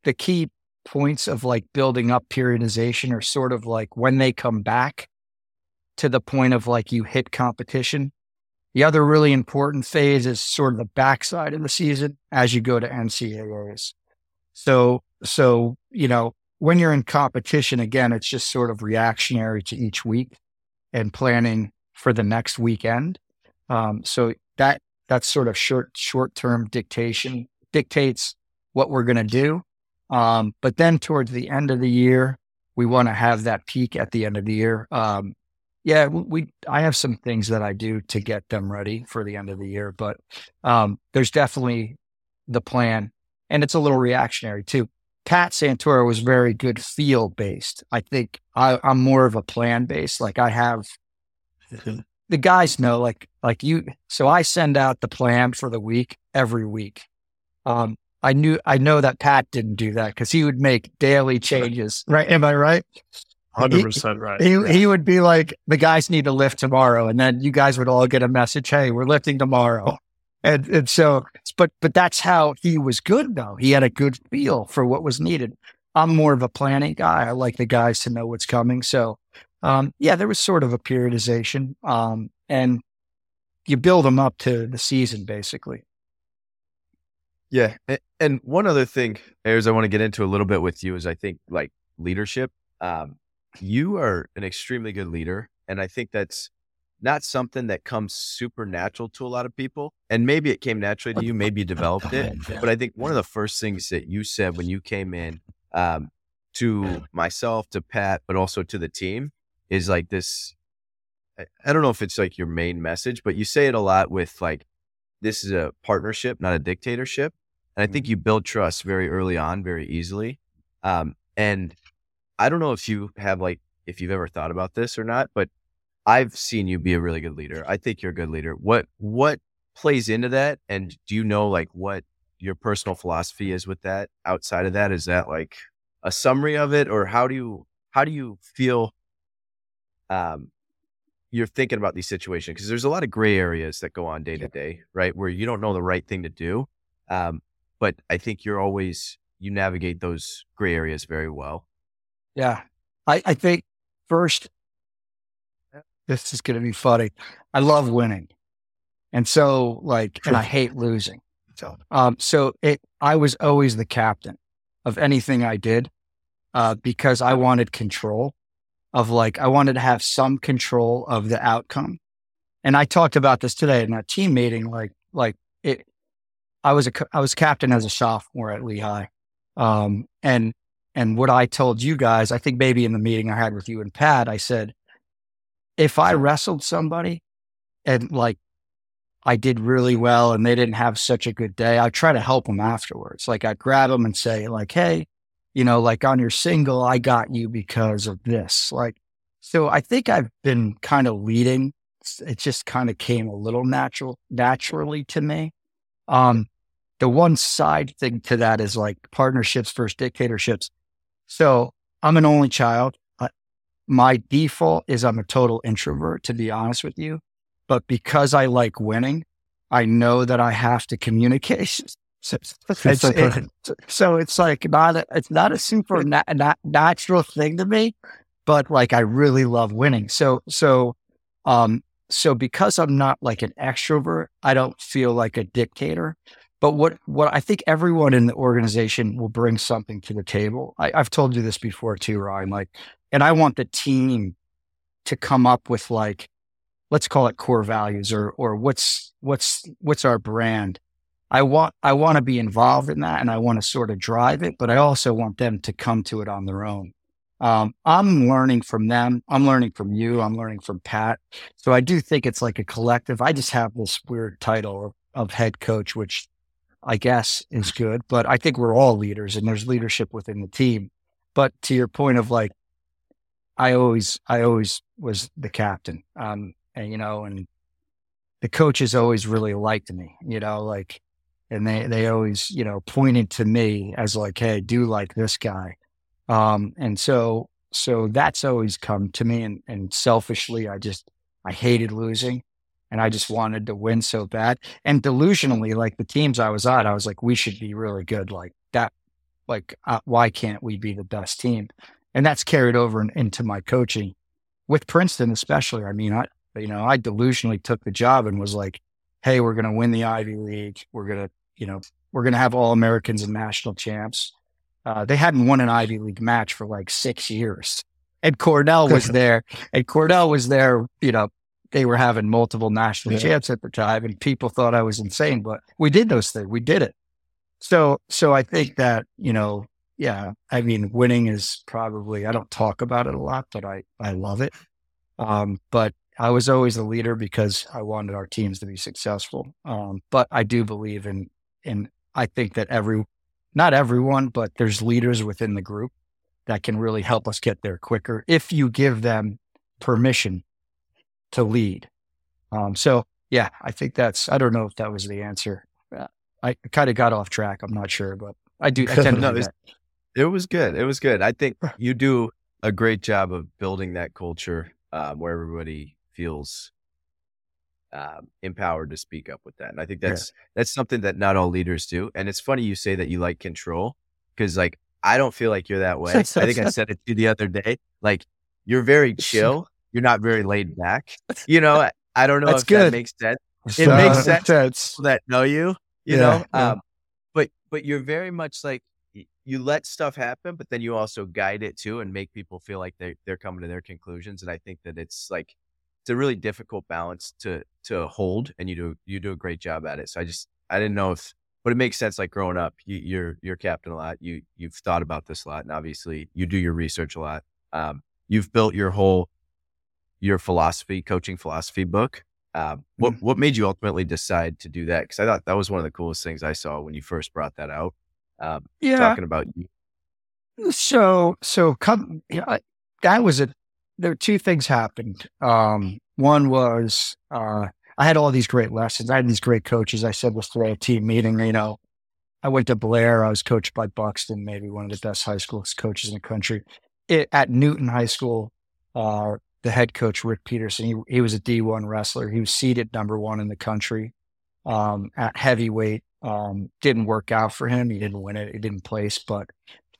S1: the key points of like building up periodization are sort of like when they come back to the point of like you hit competition. The other really important phase is sort of the backside of the season as you go to NCAAs. So, so, you know, when you're in competition, again, it's just sort of reactionary to each week and planning for the next weekend. Um, so that that's sort of short short term dictation dictates what we're going to do. Um, but then towards the end of the year, we want to have that peak at the end of the year. Um, yeah, we I have some things that I do to get them ready for the end of the year, but um, there's definitely the plan, and it's a little reactionary too. Pat Santoro was very good feel based. I think I, I'm more of a plan based. Like I have the guys know, like like you. So I send out the plan for the week every week. Um, I knew I know that Pat didn't do that because he would make daily changes. Right? Am I right?
S2: Hundred percent right.
S1: He yeah. he would be like, the guys need to lift tomorrow, and then you guys would all get a message, "Hey, we're lifting tomorrow." And and so, but but that's how he was good though. He had a good feel for what was needed. I'm more of a planning guy. I like the guys to know what's coming. So um, yeah, there was sort of a periodization, um, and you build them up to the season, basically.
S3: Yeah, and one other thing, Ayres, I want to get into a little bit with you is I think like leadership. Um, you are an extremely good leader, and I think that's not something that comes super natural to a lot of people. And maybe it came naturally to you, maybe you developed it. But I think one of the first things that you said when you came in um, to myself, to Pat, but also to the team is like this I don't know if it's like your main message, but you say it a lot with like this is a partnership, not a dictatorship. And I think mm-hmm. you build trust very early on, very easily. Um, and I don't know if you have like if you've ever thought about this or not, but I've seen you be a really good leader. I think you're a good leader. What what plays into that? And do you know like what your personal philosophy is with that? Outside of that, is that like a summary of it, or how do you how do you feel um, you're thinking about these situations because there's a lot of gray areas that go on day to day, right? Where you don't know the right thing to do. Um, but I think you're always, you navigate those gray areas very well.
S1: Yeah. I, I think first, this is going to be funny. I love winning. And so like, and I hate losing. So, um, so it, I was always the captain of anything I did, uh, because I wanted control of like, I wanted to have some control of the outcome. And I talked about this today in a team meeting, like, like it, I was a, I was captain as a sophomore at Lehigh. Um, and, and what I told you guys, I think maybe in the meeting I had with you and Pat, I said, if I wrestled somebody and like I did really well and they didn't have such a good day, I'd try to help them afterwards. Like I'd grab them and say like, Hey, you know, like on your single, I got you because of this. Like, so I think I've been kind of leading. It just kind of came a little natural, naturally to me. Um, the one side thing to that is like partnerships versus dictatorships. So I'm an only child. my default is I'm a total introvert, to be honest with you. But because I like winning, I know that I have to communicate. So it's, it, so it's like not a, it's not a super na- na- natural thing to me, but like I really love winning. So so um so because I'm not like an extrovert, I don't feel like a dictator. But what what I think everyone in the organization will bring something to the table. I, have told you this before too, Ryan. Like, and I want the team to come up with like, let's call it core values or or what's what's what's our brand. I want I want to be involved in that and I want to sort of drive it, but I also want them to come to it on their own. Um, I'm learning from them. I'm learning from you. I'm learning from Pat. So I do think it's like a collective. I just have this weird title of, of head coach, which I guess is good. But I think we're all leaders and there's leadership within the team. But to your point of like, I always, I always was the captain. Um, and you know, and the coaches always really liked me, you know, like, and they, they always, you know, pointed to me as like, Hey, do like this guy. Um, and so, so that's always come to me and, and selfishly, I just, I hated losing and I just wanted to win so bad. And delusionally, like the teams I was on, I was like, we should be really good. Like that, like, uh, why can't we be the best team? And that's carried over in, into my coaching with Princeton, especially. I mean, I, you know, I delusionally took the job and was like, hey, we're going to win the Ivy League. We're going to, you know, we're going to have all Americans and national champs. Uh, they hadn't won an Ivy League match for like six years. And Cornell was there, and Cornell was there, you know, they were having multiple national yeah. champs at the time, and people thought I was insane. But we did those things. We did it. So, so I think that you know, yeah. I mean, winning is probably I don't talk about it a lot, but I I love it. Um, but I was always the leader because I wanted our teams to be successful. Um, but I do believe in in I think that every not everyone, but there's leaders within the group that can really help us get there quicker if you give them permission to lead. Um, so yeah, I think that's, I don't know if that was the answer. Uh, I kind of got off track. I'm not sure, but I do. I tend to no,
S3: It was good. It was good. I think you do a great job of building that culture um, where everybody feels um, empowered to speak up with that. And I think that's yeah. that's something that not all leaders do. And it's funny you say that you like control because like I don't feel like you're that way. I think I said it to you the other day. Like you're very chill you're not very laid back. You know, I don't know That's if good. that makes sense. It uh, makes sense, sense. that know you, you yeah, know. Yeah. Um, but but you're very much like you let stuff happen, but then you also guide it too and make people feel like they they're coming to their conclusions. And I think that it's like it's a really difficult balance to to hold, and you do you do a great job at it. So I just I didn't know if, but it makes sense. Like growing up, you, you're you're captain a lot. You you've thought about this a lot, and obviously you do your research a lot. Um, you've built your whole your philosophy, coaching philosophy book. Uh, what mm-hmm. what made you ultimately decide to do that? Because I thought that was one of the coolest things I saw when you first brought that out. Um, yeah, talking about you.
S1: So so come yeah, that was a there were two things happened. Um, one was uh, I had all these great lessons. I had these great coaches. I said this today at a team meeting. You know, I went to Blair. I was coached by Buxton, maybe one of the best high school coaches in the country. It, at Newton High School, uh, the head coach Rick Peterson. He he was a D1 wrestler. He was seated number one in the country um, at heavyweight. Um, didn't work out for him. He didn't win it. He didn't place, but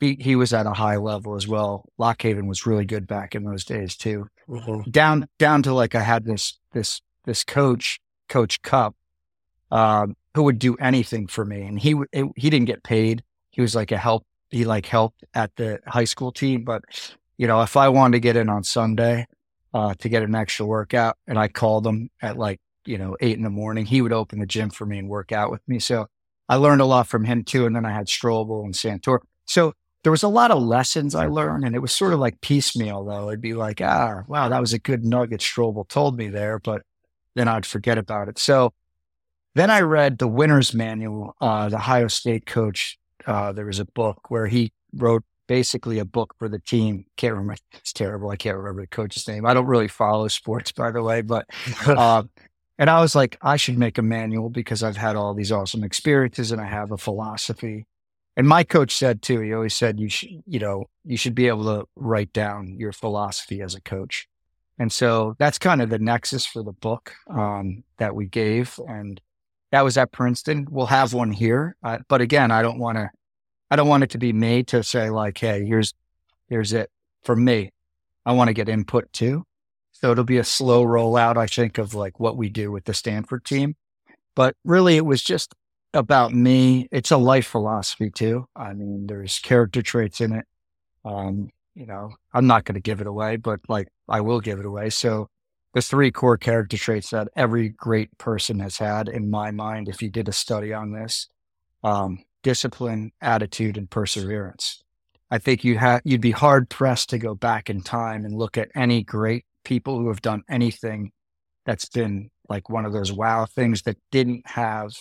S1: he, he was at a high level as well. Lock Haven was really good back in those days too. Mm-hmm. Down down to like I had this this this coach, Coach Cup, um, who would do anything for me, and he it, he didn't get paid. He was like a help. He like helped at the high school team, but you know, if I wanted to get in on Sunday, uh, to get an extra workout. And I called him at like, you know, eight in the morning. He would open the gym for me and work out with me. So I learned a lot from him too. And then I had Strobel and Santoro. So there was a lot of lessons I learned, and it was sort of like piecemeal though. It'd be like, ah, wow, that was a good nugget Strobel told me there, but then I'd forget about it. So then I read the winner's manual. Uh, the Ohio State coach, uh, there was a book where he wrote basically a book for the team. Can't remember. It's terrible. I can't remember the coach's name. I don't really follow sports, by the way, but, uh, and I was like, I should make a manual because I've had all these awesome experiences and I have a philosophy. And my coach said too, he always said, you should, you know, you should be able to write down your philosophy as a coach. And so that's kind of the nexus for the book um, that we gave. And that was at Princeton. We'll have one here. Uh, but again, I don't want to, I don't want it to be me to say like, Hey, here's, here's it for me. I want to get input too. So it'll be a slow rollout, I think, of like what we do with the Stanford team. But really, it was just about me. It's a life philosophy too. I mean, there's character traits in it. Um, you know, I'm not going to give it away, but like I will give it away. So the three core character traits that every great person has had in my mind, if you did a study on this, um, discipline, attitude, and perseverance. I think you have you'd be hard pressed to go back in time and look at any great people who have done anything that's been like one of those wow things that didn't have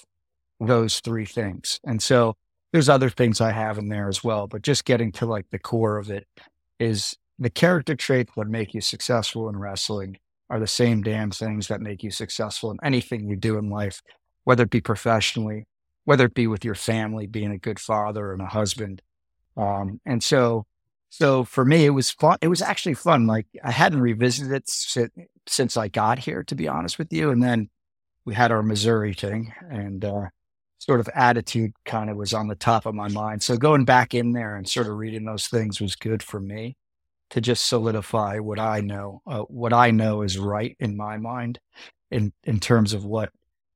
S1: those three things. And so there's other things I have in there as well, but just getting to like the core of it is the character traits that make you successful in wrestling are the same damn things that make you successful in anything you do in life, whether it be professionally, whether it be with your family, being a good father and a husband. Um, and so, so for me, it was fun. It was actually fun. Like I hadn't revisited it since, I got here, to be honest with you. And then we had our Missouri thing and, uh, sort of attitude kind of was on the top of my mind. So going back in there and sort of reading those things was good for me to just solidify what I know, uh, what I know is right in my mind in, in terms of what,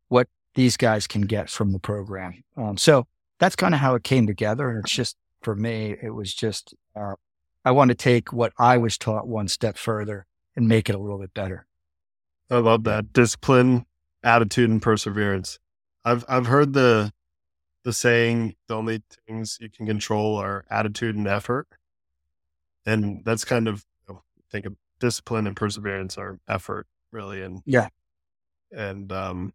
S1: what these guys can get from the program. Um, so that's kind of how it came together. And it's just, for me, it was just, uh, I want to take what I was taught one step further and make it a little bit better.
S2: I love that discipline, attitude, and perseverance. I've I've heard the the saying the only things you can control are attitude and effort, and that's kind of you know, I think of discipline and perseverance are effort really, and
S1: yeah,
S2: and um,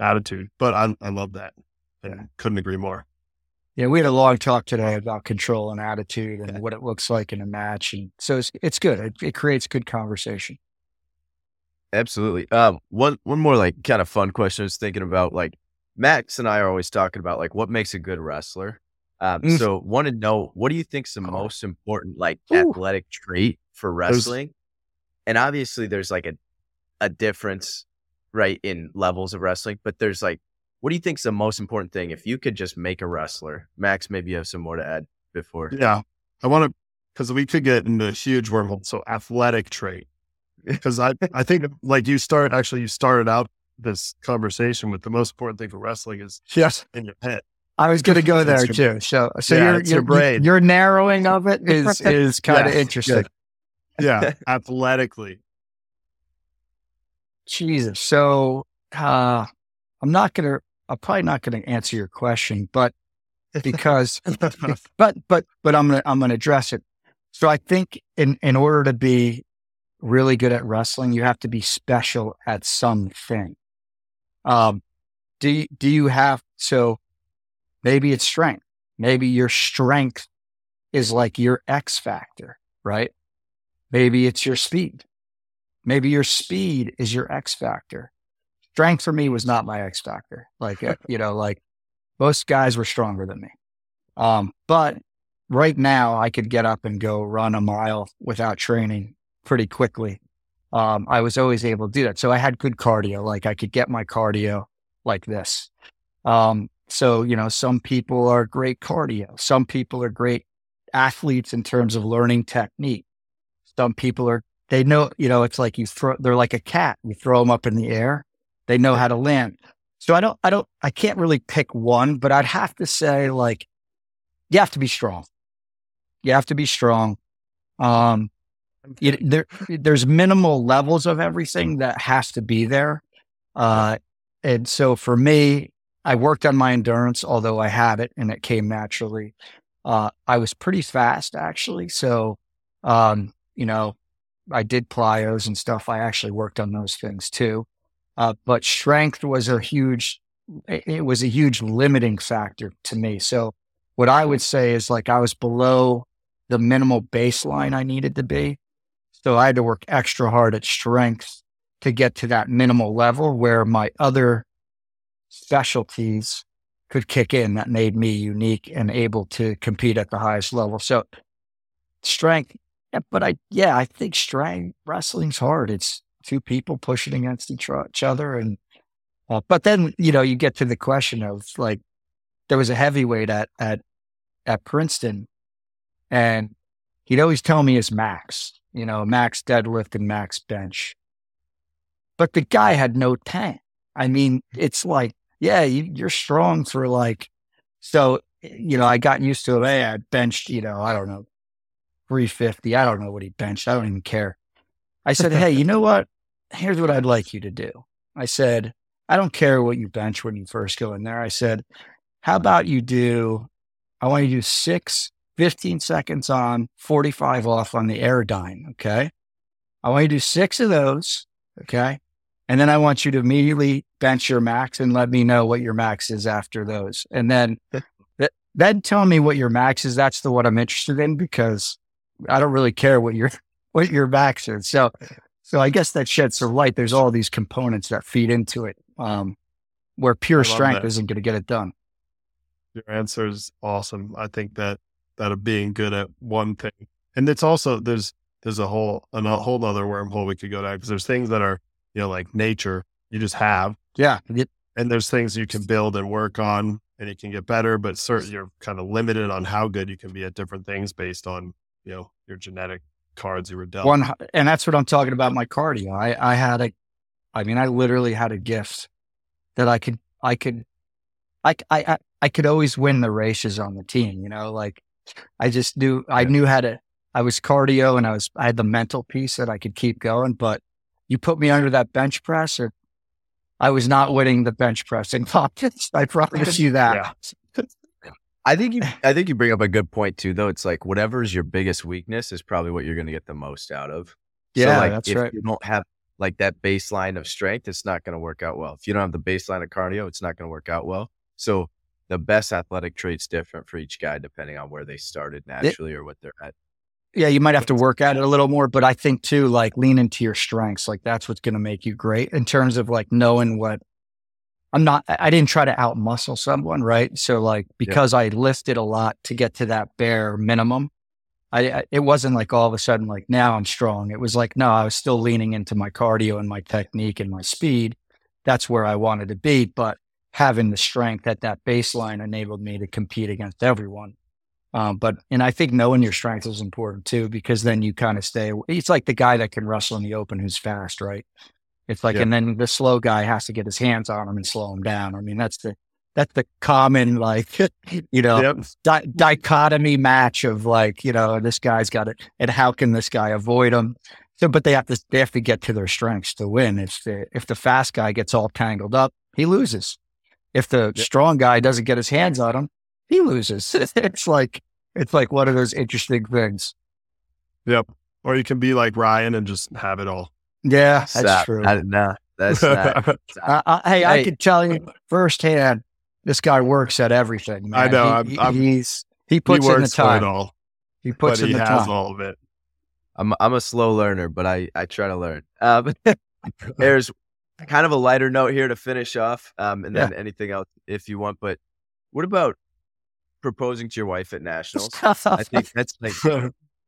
S2: attitude. But I I love that, and yeah. couldn't agree more.
S1: Yeah, we had a long talk today about control and attitude and yeah. what it looks like in a match, and so it's it's good. It, it creates good conversation.
S3: Absolutely. Um, one one more like kind of fun question I was thinking about like Max and I are always talking about like what makes a good wrestler. Um, mm. So, want to know what do you think is the most important like Ooh. athletic trait for wrestling? There's... And obviously, there's like a a difference, right, in levels of wrestling. But there's like, what do you think is the most important thing if you could just make a wrestler? Max, maybe you have some more to add before.
S2: Yeah, I want to because we could get into a huge wormhole. So, athletic trait because I I think like you start actually you started out this conversation with the most important thing for wrestling is
S1: yes
S2: in your head.
S1: I was going to go there too. So, so yeah, your, your, brain. your narrowing of it is is kind of yes, interesting. Good.
S2: Yeah, athletically.
S1: Jesus. So, uh, I'm not going to. I'm probably not going to answer your question, but because, but but but I'm gonna I'm gonna address it. So I think in in order to be really good at wrestling, you have to be special at something. Um, do do you have so maybe it's strength. Maybe your strength is like your X factor, right? Maybe it's your speed. Maybe your speed is your X factor. Strength for me was not my X factor. Like, uh, you know, like most guys were stronger than me. Um, but right now I could get up and go run a mile without training pretty quickly um, I was always able to do that. So I had good cardio. Like I could get my cardio like this. Um, so, you know, some people are great cardio. Some people are great athletes in terms of learning technique. Some people are, they know, you know, it's like you throw, they're like a cat. You throw them up in the air. They know how to land. So I don't, I don't, I can't really pick one, but I'd have to say like, you have to be strong. You have to be strong. Um, there, there's minimal levels of everything that has to be there. Uh, and so for me, I worked on my endurance, although I had it and it came naturally. Uh, I was pretty fast actually. So, um, you know, I did plyos and stuff. I actually worked on those things too. Uh, but strength was a huge, it was a huge limiting factor to me. So what I would say is like I was below the minimal baseline I needed to be. So I had to work extra hard at strength to get to that minimal level where my other specialties could kick in that made me unique and able to compete at the highest level. So strength, yeah, but I, yeah, I think strength wrestling's hard. It's two people pushing against each, each other. And, uh, but then, you know, you get to the question of like, there was a heavyweight at, at, at Princeton and he'd always tell me his max, you know, max deadlift and max bench. But the guy had no tank. I mean, it's like, yeah, you, are strong for like, so, you know, I got used to it. Hey, I benched, you know, I don't know, 350. I don't know what he benched. I don't even care. I said, Hey, you know what? Here's what I'd like you to do. I said, I don't care what you bench when you first go in there. I said, How about you do, I want you to do six 15 seconds on, 45 off on the Airdyne. Okay. I want you to do six of those. Okay. And then I want you to immediately bench your max and let me know what your max is after those. And then, th- then tell me what your max is. That's the what I'm interested in because I don't really care what your, what your max is. So, so I guess that sheds some light. There's all these components that feed into it. Um, where pure strength isn't going to get it done.
S2: Your answer is awesome. I think that that of being good at one thing. And it's also there's there's a whole a whole other wormhole we could go down because there's things that are you know like nature you just have
S1: yeah
S2: and there's things you can build and work on and you can get better but certain you're kind of limited on how good you can be at different things based on you know your genetic cards you were dealt
S1: one and that's what i'm talking about my cardio i i had a i mean i literally had a gift that i could i could I, I, I could always win the races on the team, you know, like I just knew I knew how to. I was cardio and I was I had the mental piece that I could keep going. But you put me under that bench press, or I was not winning the bench pressing contest. I promise you that.
S3: Yeah. I think you I think you bring up a good point too, though. It's like whatever is your biggest weakness is probably what you're going to get the most out of.
S1: Yeah,
S3: so like,
S1: that's
S3: if
S1: right.
S3: You don't have like that baseline of strength, it's not going to work out well. If you don't have the baseline of cardio, it's not going to work out well. So the best athletic traits different for each guy depending on where they started naturally it, or what they're at.
S1: Yeah, you might have to work at it a little more, but I think too, like lean into your strengths. Like that's what's going to make you great in terms of like knowing what I'm not, I didn't try to out muscle someone, right? So like because yeah. I lifted a lot to get to that bare minimum, I, I, it wasn't like all of a sudden like now I'm strong. It was like no, I was still leaning into my cardio and my technique and my speed. That's where I wanted to be, but having the strength at that baseline enabled me to compete against everyone. Um, but, and I think knowing your strength is important too, because then you kind of stay, it's like the guy that can wrestle in the open who's fast, right? It's like, and then the slow guy has to get his hands on him and slow him down. I mean, that's the, that's the common, like, you know, yep. di- dichotomy match of like, you know, this guy's got it. And how can this guy avoid him? So, but they have to, they have to get to their strengths to win. If the, if the fast guy gets all tangled up, he loses. If the yep. strong guy doesn't get his hands on him, he loses. it's like it's like one of those interesting things.
S2: Yep. Or you can be like Ryan and just have it all.
S1: Yeah, that's true.
S3: I, no, that's not.
S1: I, I, hey, hey, I can tell you firsthand, this guy works at everything. Man.
S2: I know.
S1: He,
S2: I'm, I'm,
S1: he's he puts he in the time.
S2: all.
S1: He puts in
S2: he
S1: the
S2: has
S1: time.
S2: all of it.
S3: I'm I'm a slow learner, but I I try to learn. Um, there's kind of a lighter note here to finish off, um, and then yeah. anything else if you want. But what about proposing to your wife at nationals? I think that's like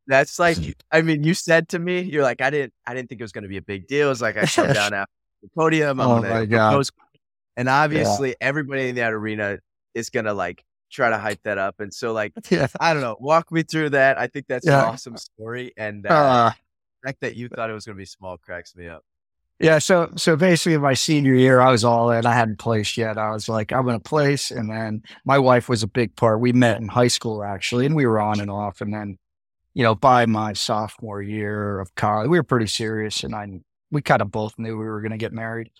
S3: that's like I mean, you said to me, you're like, I didn't I didn't think it was going to be a big deal. It's like I come down after the podium, I'm
S1: oh
S3: gonna propose, and obviously yeah. everybody in that arena is gonna like try to hype that up. And so, like, yeah. I don't know, walk me through that. I think that's yeah. an awesome story, and uh, uh, the fact that you thought it was going to be small cracks me up.
S1: Yeah, so so basically, my senior year, I was all in. I hadn't placed yet. I was like, I'm going to place, and then my wife was a big part. We met in high school actually, and we were on and off. And then, you know, by my sophomore year of college, we were pretty serious, and I we kind of both knew we were going to get married.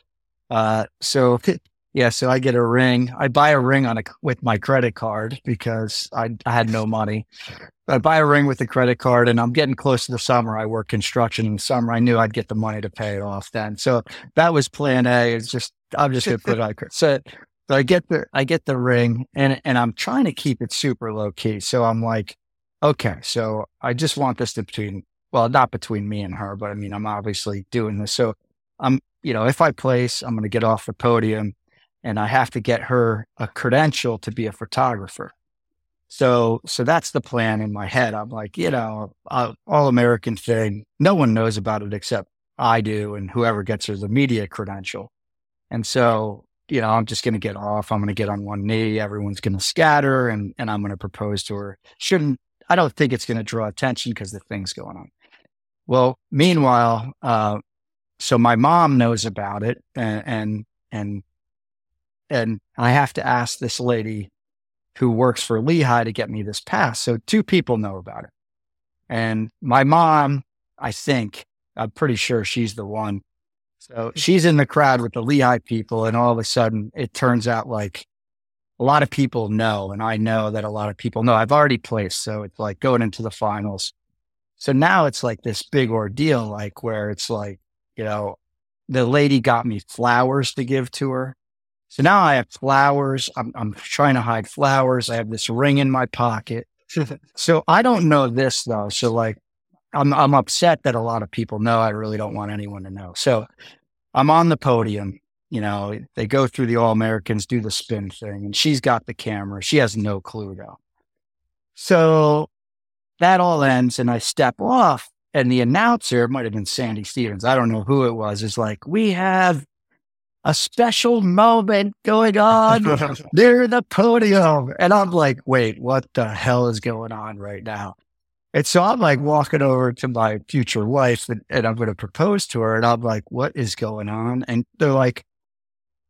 S1: Uh, so yeah, so I get a ring. I buy a ring on a with my credit card because I, I had no money. I buy a ring with the credit card, and I'm getting close to the summer. I work construction in the summer. I knew I'd get the money to pay it off then. So that was Plan A. It's just I'm just gonna put it on. So, so I get the I get the ring, and and I'm trying to keep it super low key. So I'm like, okay, so I just want this to between, well, not between me and her, but I mean, I'm obviously doing this. So I'm, you know, if I place, I'm going to get off the podium and I have to get her a credential to be a photographer. So, so that's the plan in my head. I'm like, you know, uh, all American thing. No one knows about it except I do and whoever gets her the media credential. And so, you know, I'm just going to get off. I'm going to get on one knee. Everyone's going to scatter and, and I'm going to propose to her. Shouldn't, I don't think it's going to draw attention because the thing's going on. Well, meanwhile, uh, so my mom knows about it and, and, and, and I have to ask this lady who works for Lehigh to get me this pass. So two people know about it. And my mom, I think, I'm pretty sure she's the one. So she's in the crowd with the Lehigh people, and all of a sudden it turns out like a lot of people know, and I know that a lot of people know. I've already placed, so it's like going into the finals. So now it's like this big ordeal, like where it's like, you know, the lady got me flowers to give to her. So now I have flowers. I'm, I'm trying to hide flowers. I have this ring in my pocket. so I don't know this though. So like I'm I'm upset that a lot of people know. I really don't want anyone to know. So I'm on the podium. You know, they go through the All Americans, do the spin thing, and she's got the camera. She has no clue though. So that all ends, and I step off, and the announcer might have been Sandy Stevens. I don't know who it was. Is like, we have a special moment going on near the podium, and I'm like, wait, what the hell is going on right now? And so I'm like walking over to my future wife and, and I'm going to propose to her. And I'm like, what is going on? And they're like,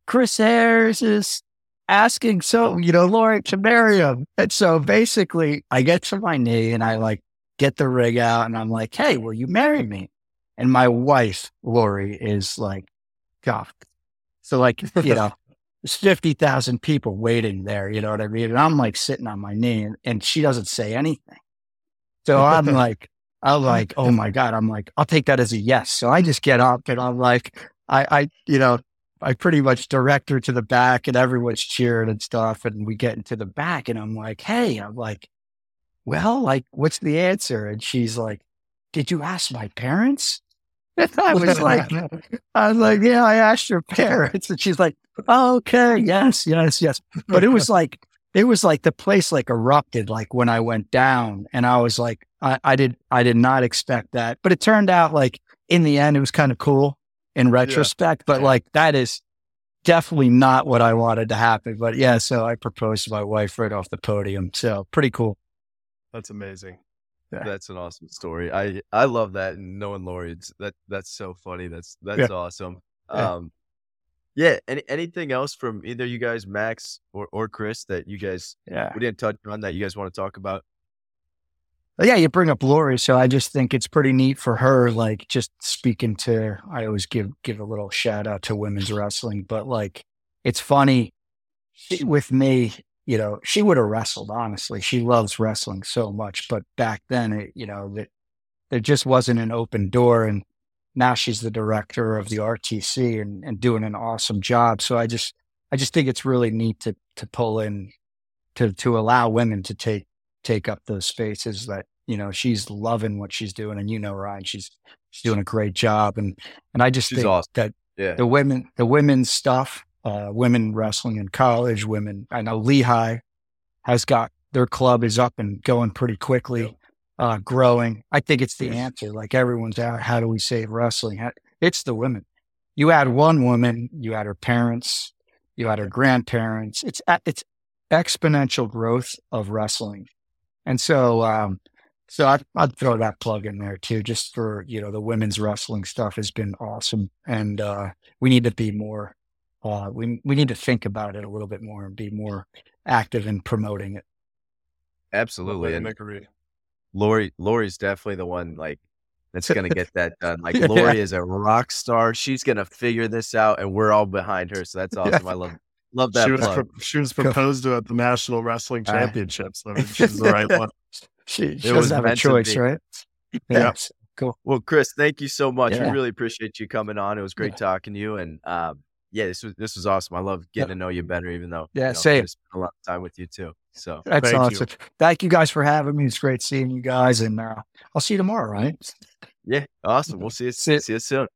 S1: Chris Ayres is asking so, you know, Lori to marry him. And so basically I get to my knee and I like get the rig out and I'm like, hey, will you marry me? And my wife, Lori, is like, God. So like, you know, there's 50,000 people waiting there. You know what I mean? And I'm like sitting on my knee and, and she doesn't say anything. So I'm like, I'm like, oh my God. I'm like, I'll take that as a yes. So I just get up and I'm like, I, I, you know, I pretty much direct her to the back and everyone's cheering and stuff. And we get into the back and I'm like, hey, I'm like, well, like, what's the answer? And she's like, did you ask my parents? And I was like, I was like, yeah, I asked your parents. And she's like, oh, okay, yes, yes, yes. But it was like, it was like the place like erupted like when I went down and I was like I, I did I did not expect that but it turned out like in the end it was kind of cool in retrospect yeah. but like that is definitely not what I wanted to happen but yeah so I proposed to my wife right off the podium so pretty cool
S2: that's amazing
S3: yeah. That's an awesome story. I I love that and knowing Lori, that that's so funny. That's that's yeah. awesome. Um, yeah. Any anything else from either you guys, Max or, or Chris, that you guys yeah we didn't touch on that you guys want to talk about?
S1: Yeah, you bring up Lori, so I just think it's pretty neat for her. Like just speaking to, I always give give a little shout out to women's wrestling, but like it's funny she, with me. You know, she would have wrestled. Honestly, she loves wrestling so much, but back then, it, you know, that there just wasn't an open door, and now she's the director of the RTC and, and doing an awesome job. So I just I just think it's really neat to to pull in to to allow women to take take up those spaces that you know she's loving what she's doing and you know Ryan she's she's doing a great job and and I just she's think awesome. that yeah. the women the women's stuff uh, women wrestling in college women I know Lehigh has got their club is up and going pretty quickly. Uh, growing. I think it's the answer. Like everyone's out. How do we save wrestling? It's the women. You add one woman, you add her parents, you add her grandparents. It's it's exponential growth of wrestling, and so um, so I'd, I'd, throw that plug in there too, just for you know the women's wrestling stuff has been awesome, and uh, we need to be more. Uh, we we need to think about it a little bit more and be more active in promoting it.
S3: Absolutely, and agree. Lori Lori's definitely the one like that's gonna get that done. Like yeah. Lori is a rock star. She's gonna figure this out, and we're all behind her. So that's awesome. Yeah. I love love that.
S2: She was, pro- she was proposed to at the National Wrestling Championships. I mean, she's the right one.
S1: She, she doesn't have a choice, right?
S3: Yeah. Cool. Well, Chris, thank you so much. Yeah. We really appreciate you coming on. It was great talking to you, and um, yeah, this was this was awesome. I love getting to know you better, even though
S1: yeah,
S3: you know,
S1: same.
S3: A lot of time with you too. So
S1: that's Thank awesome. You. Thank you guys for having me. It's great seeing you guys, and uh, I'll see you tomorrow. Right?
S3: Yeah, awesome. We'll see you. See, see you soon.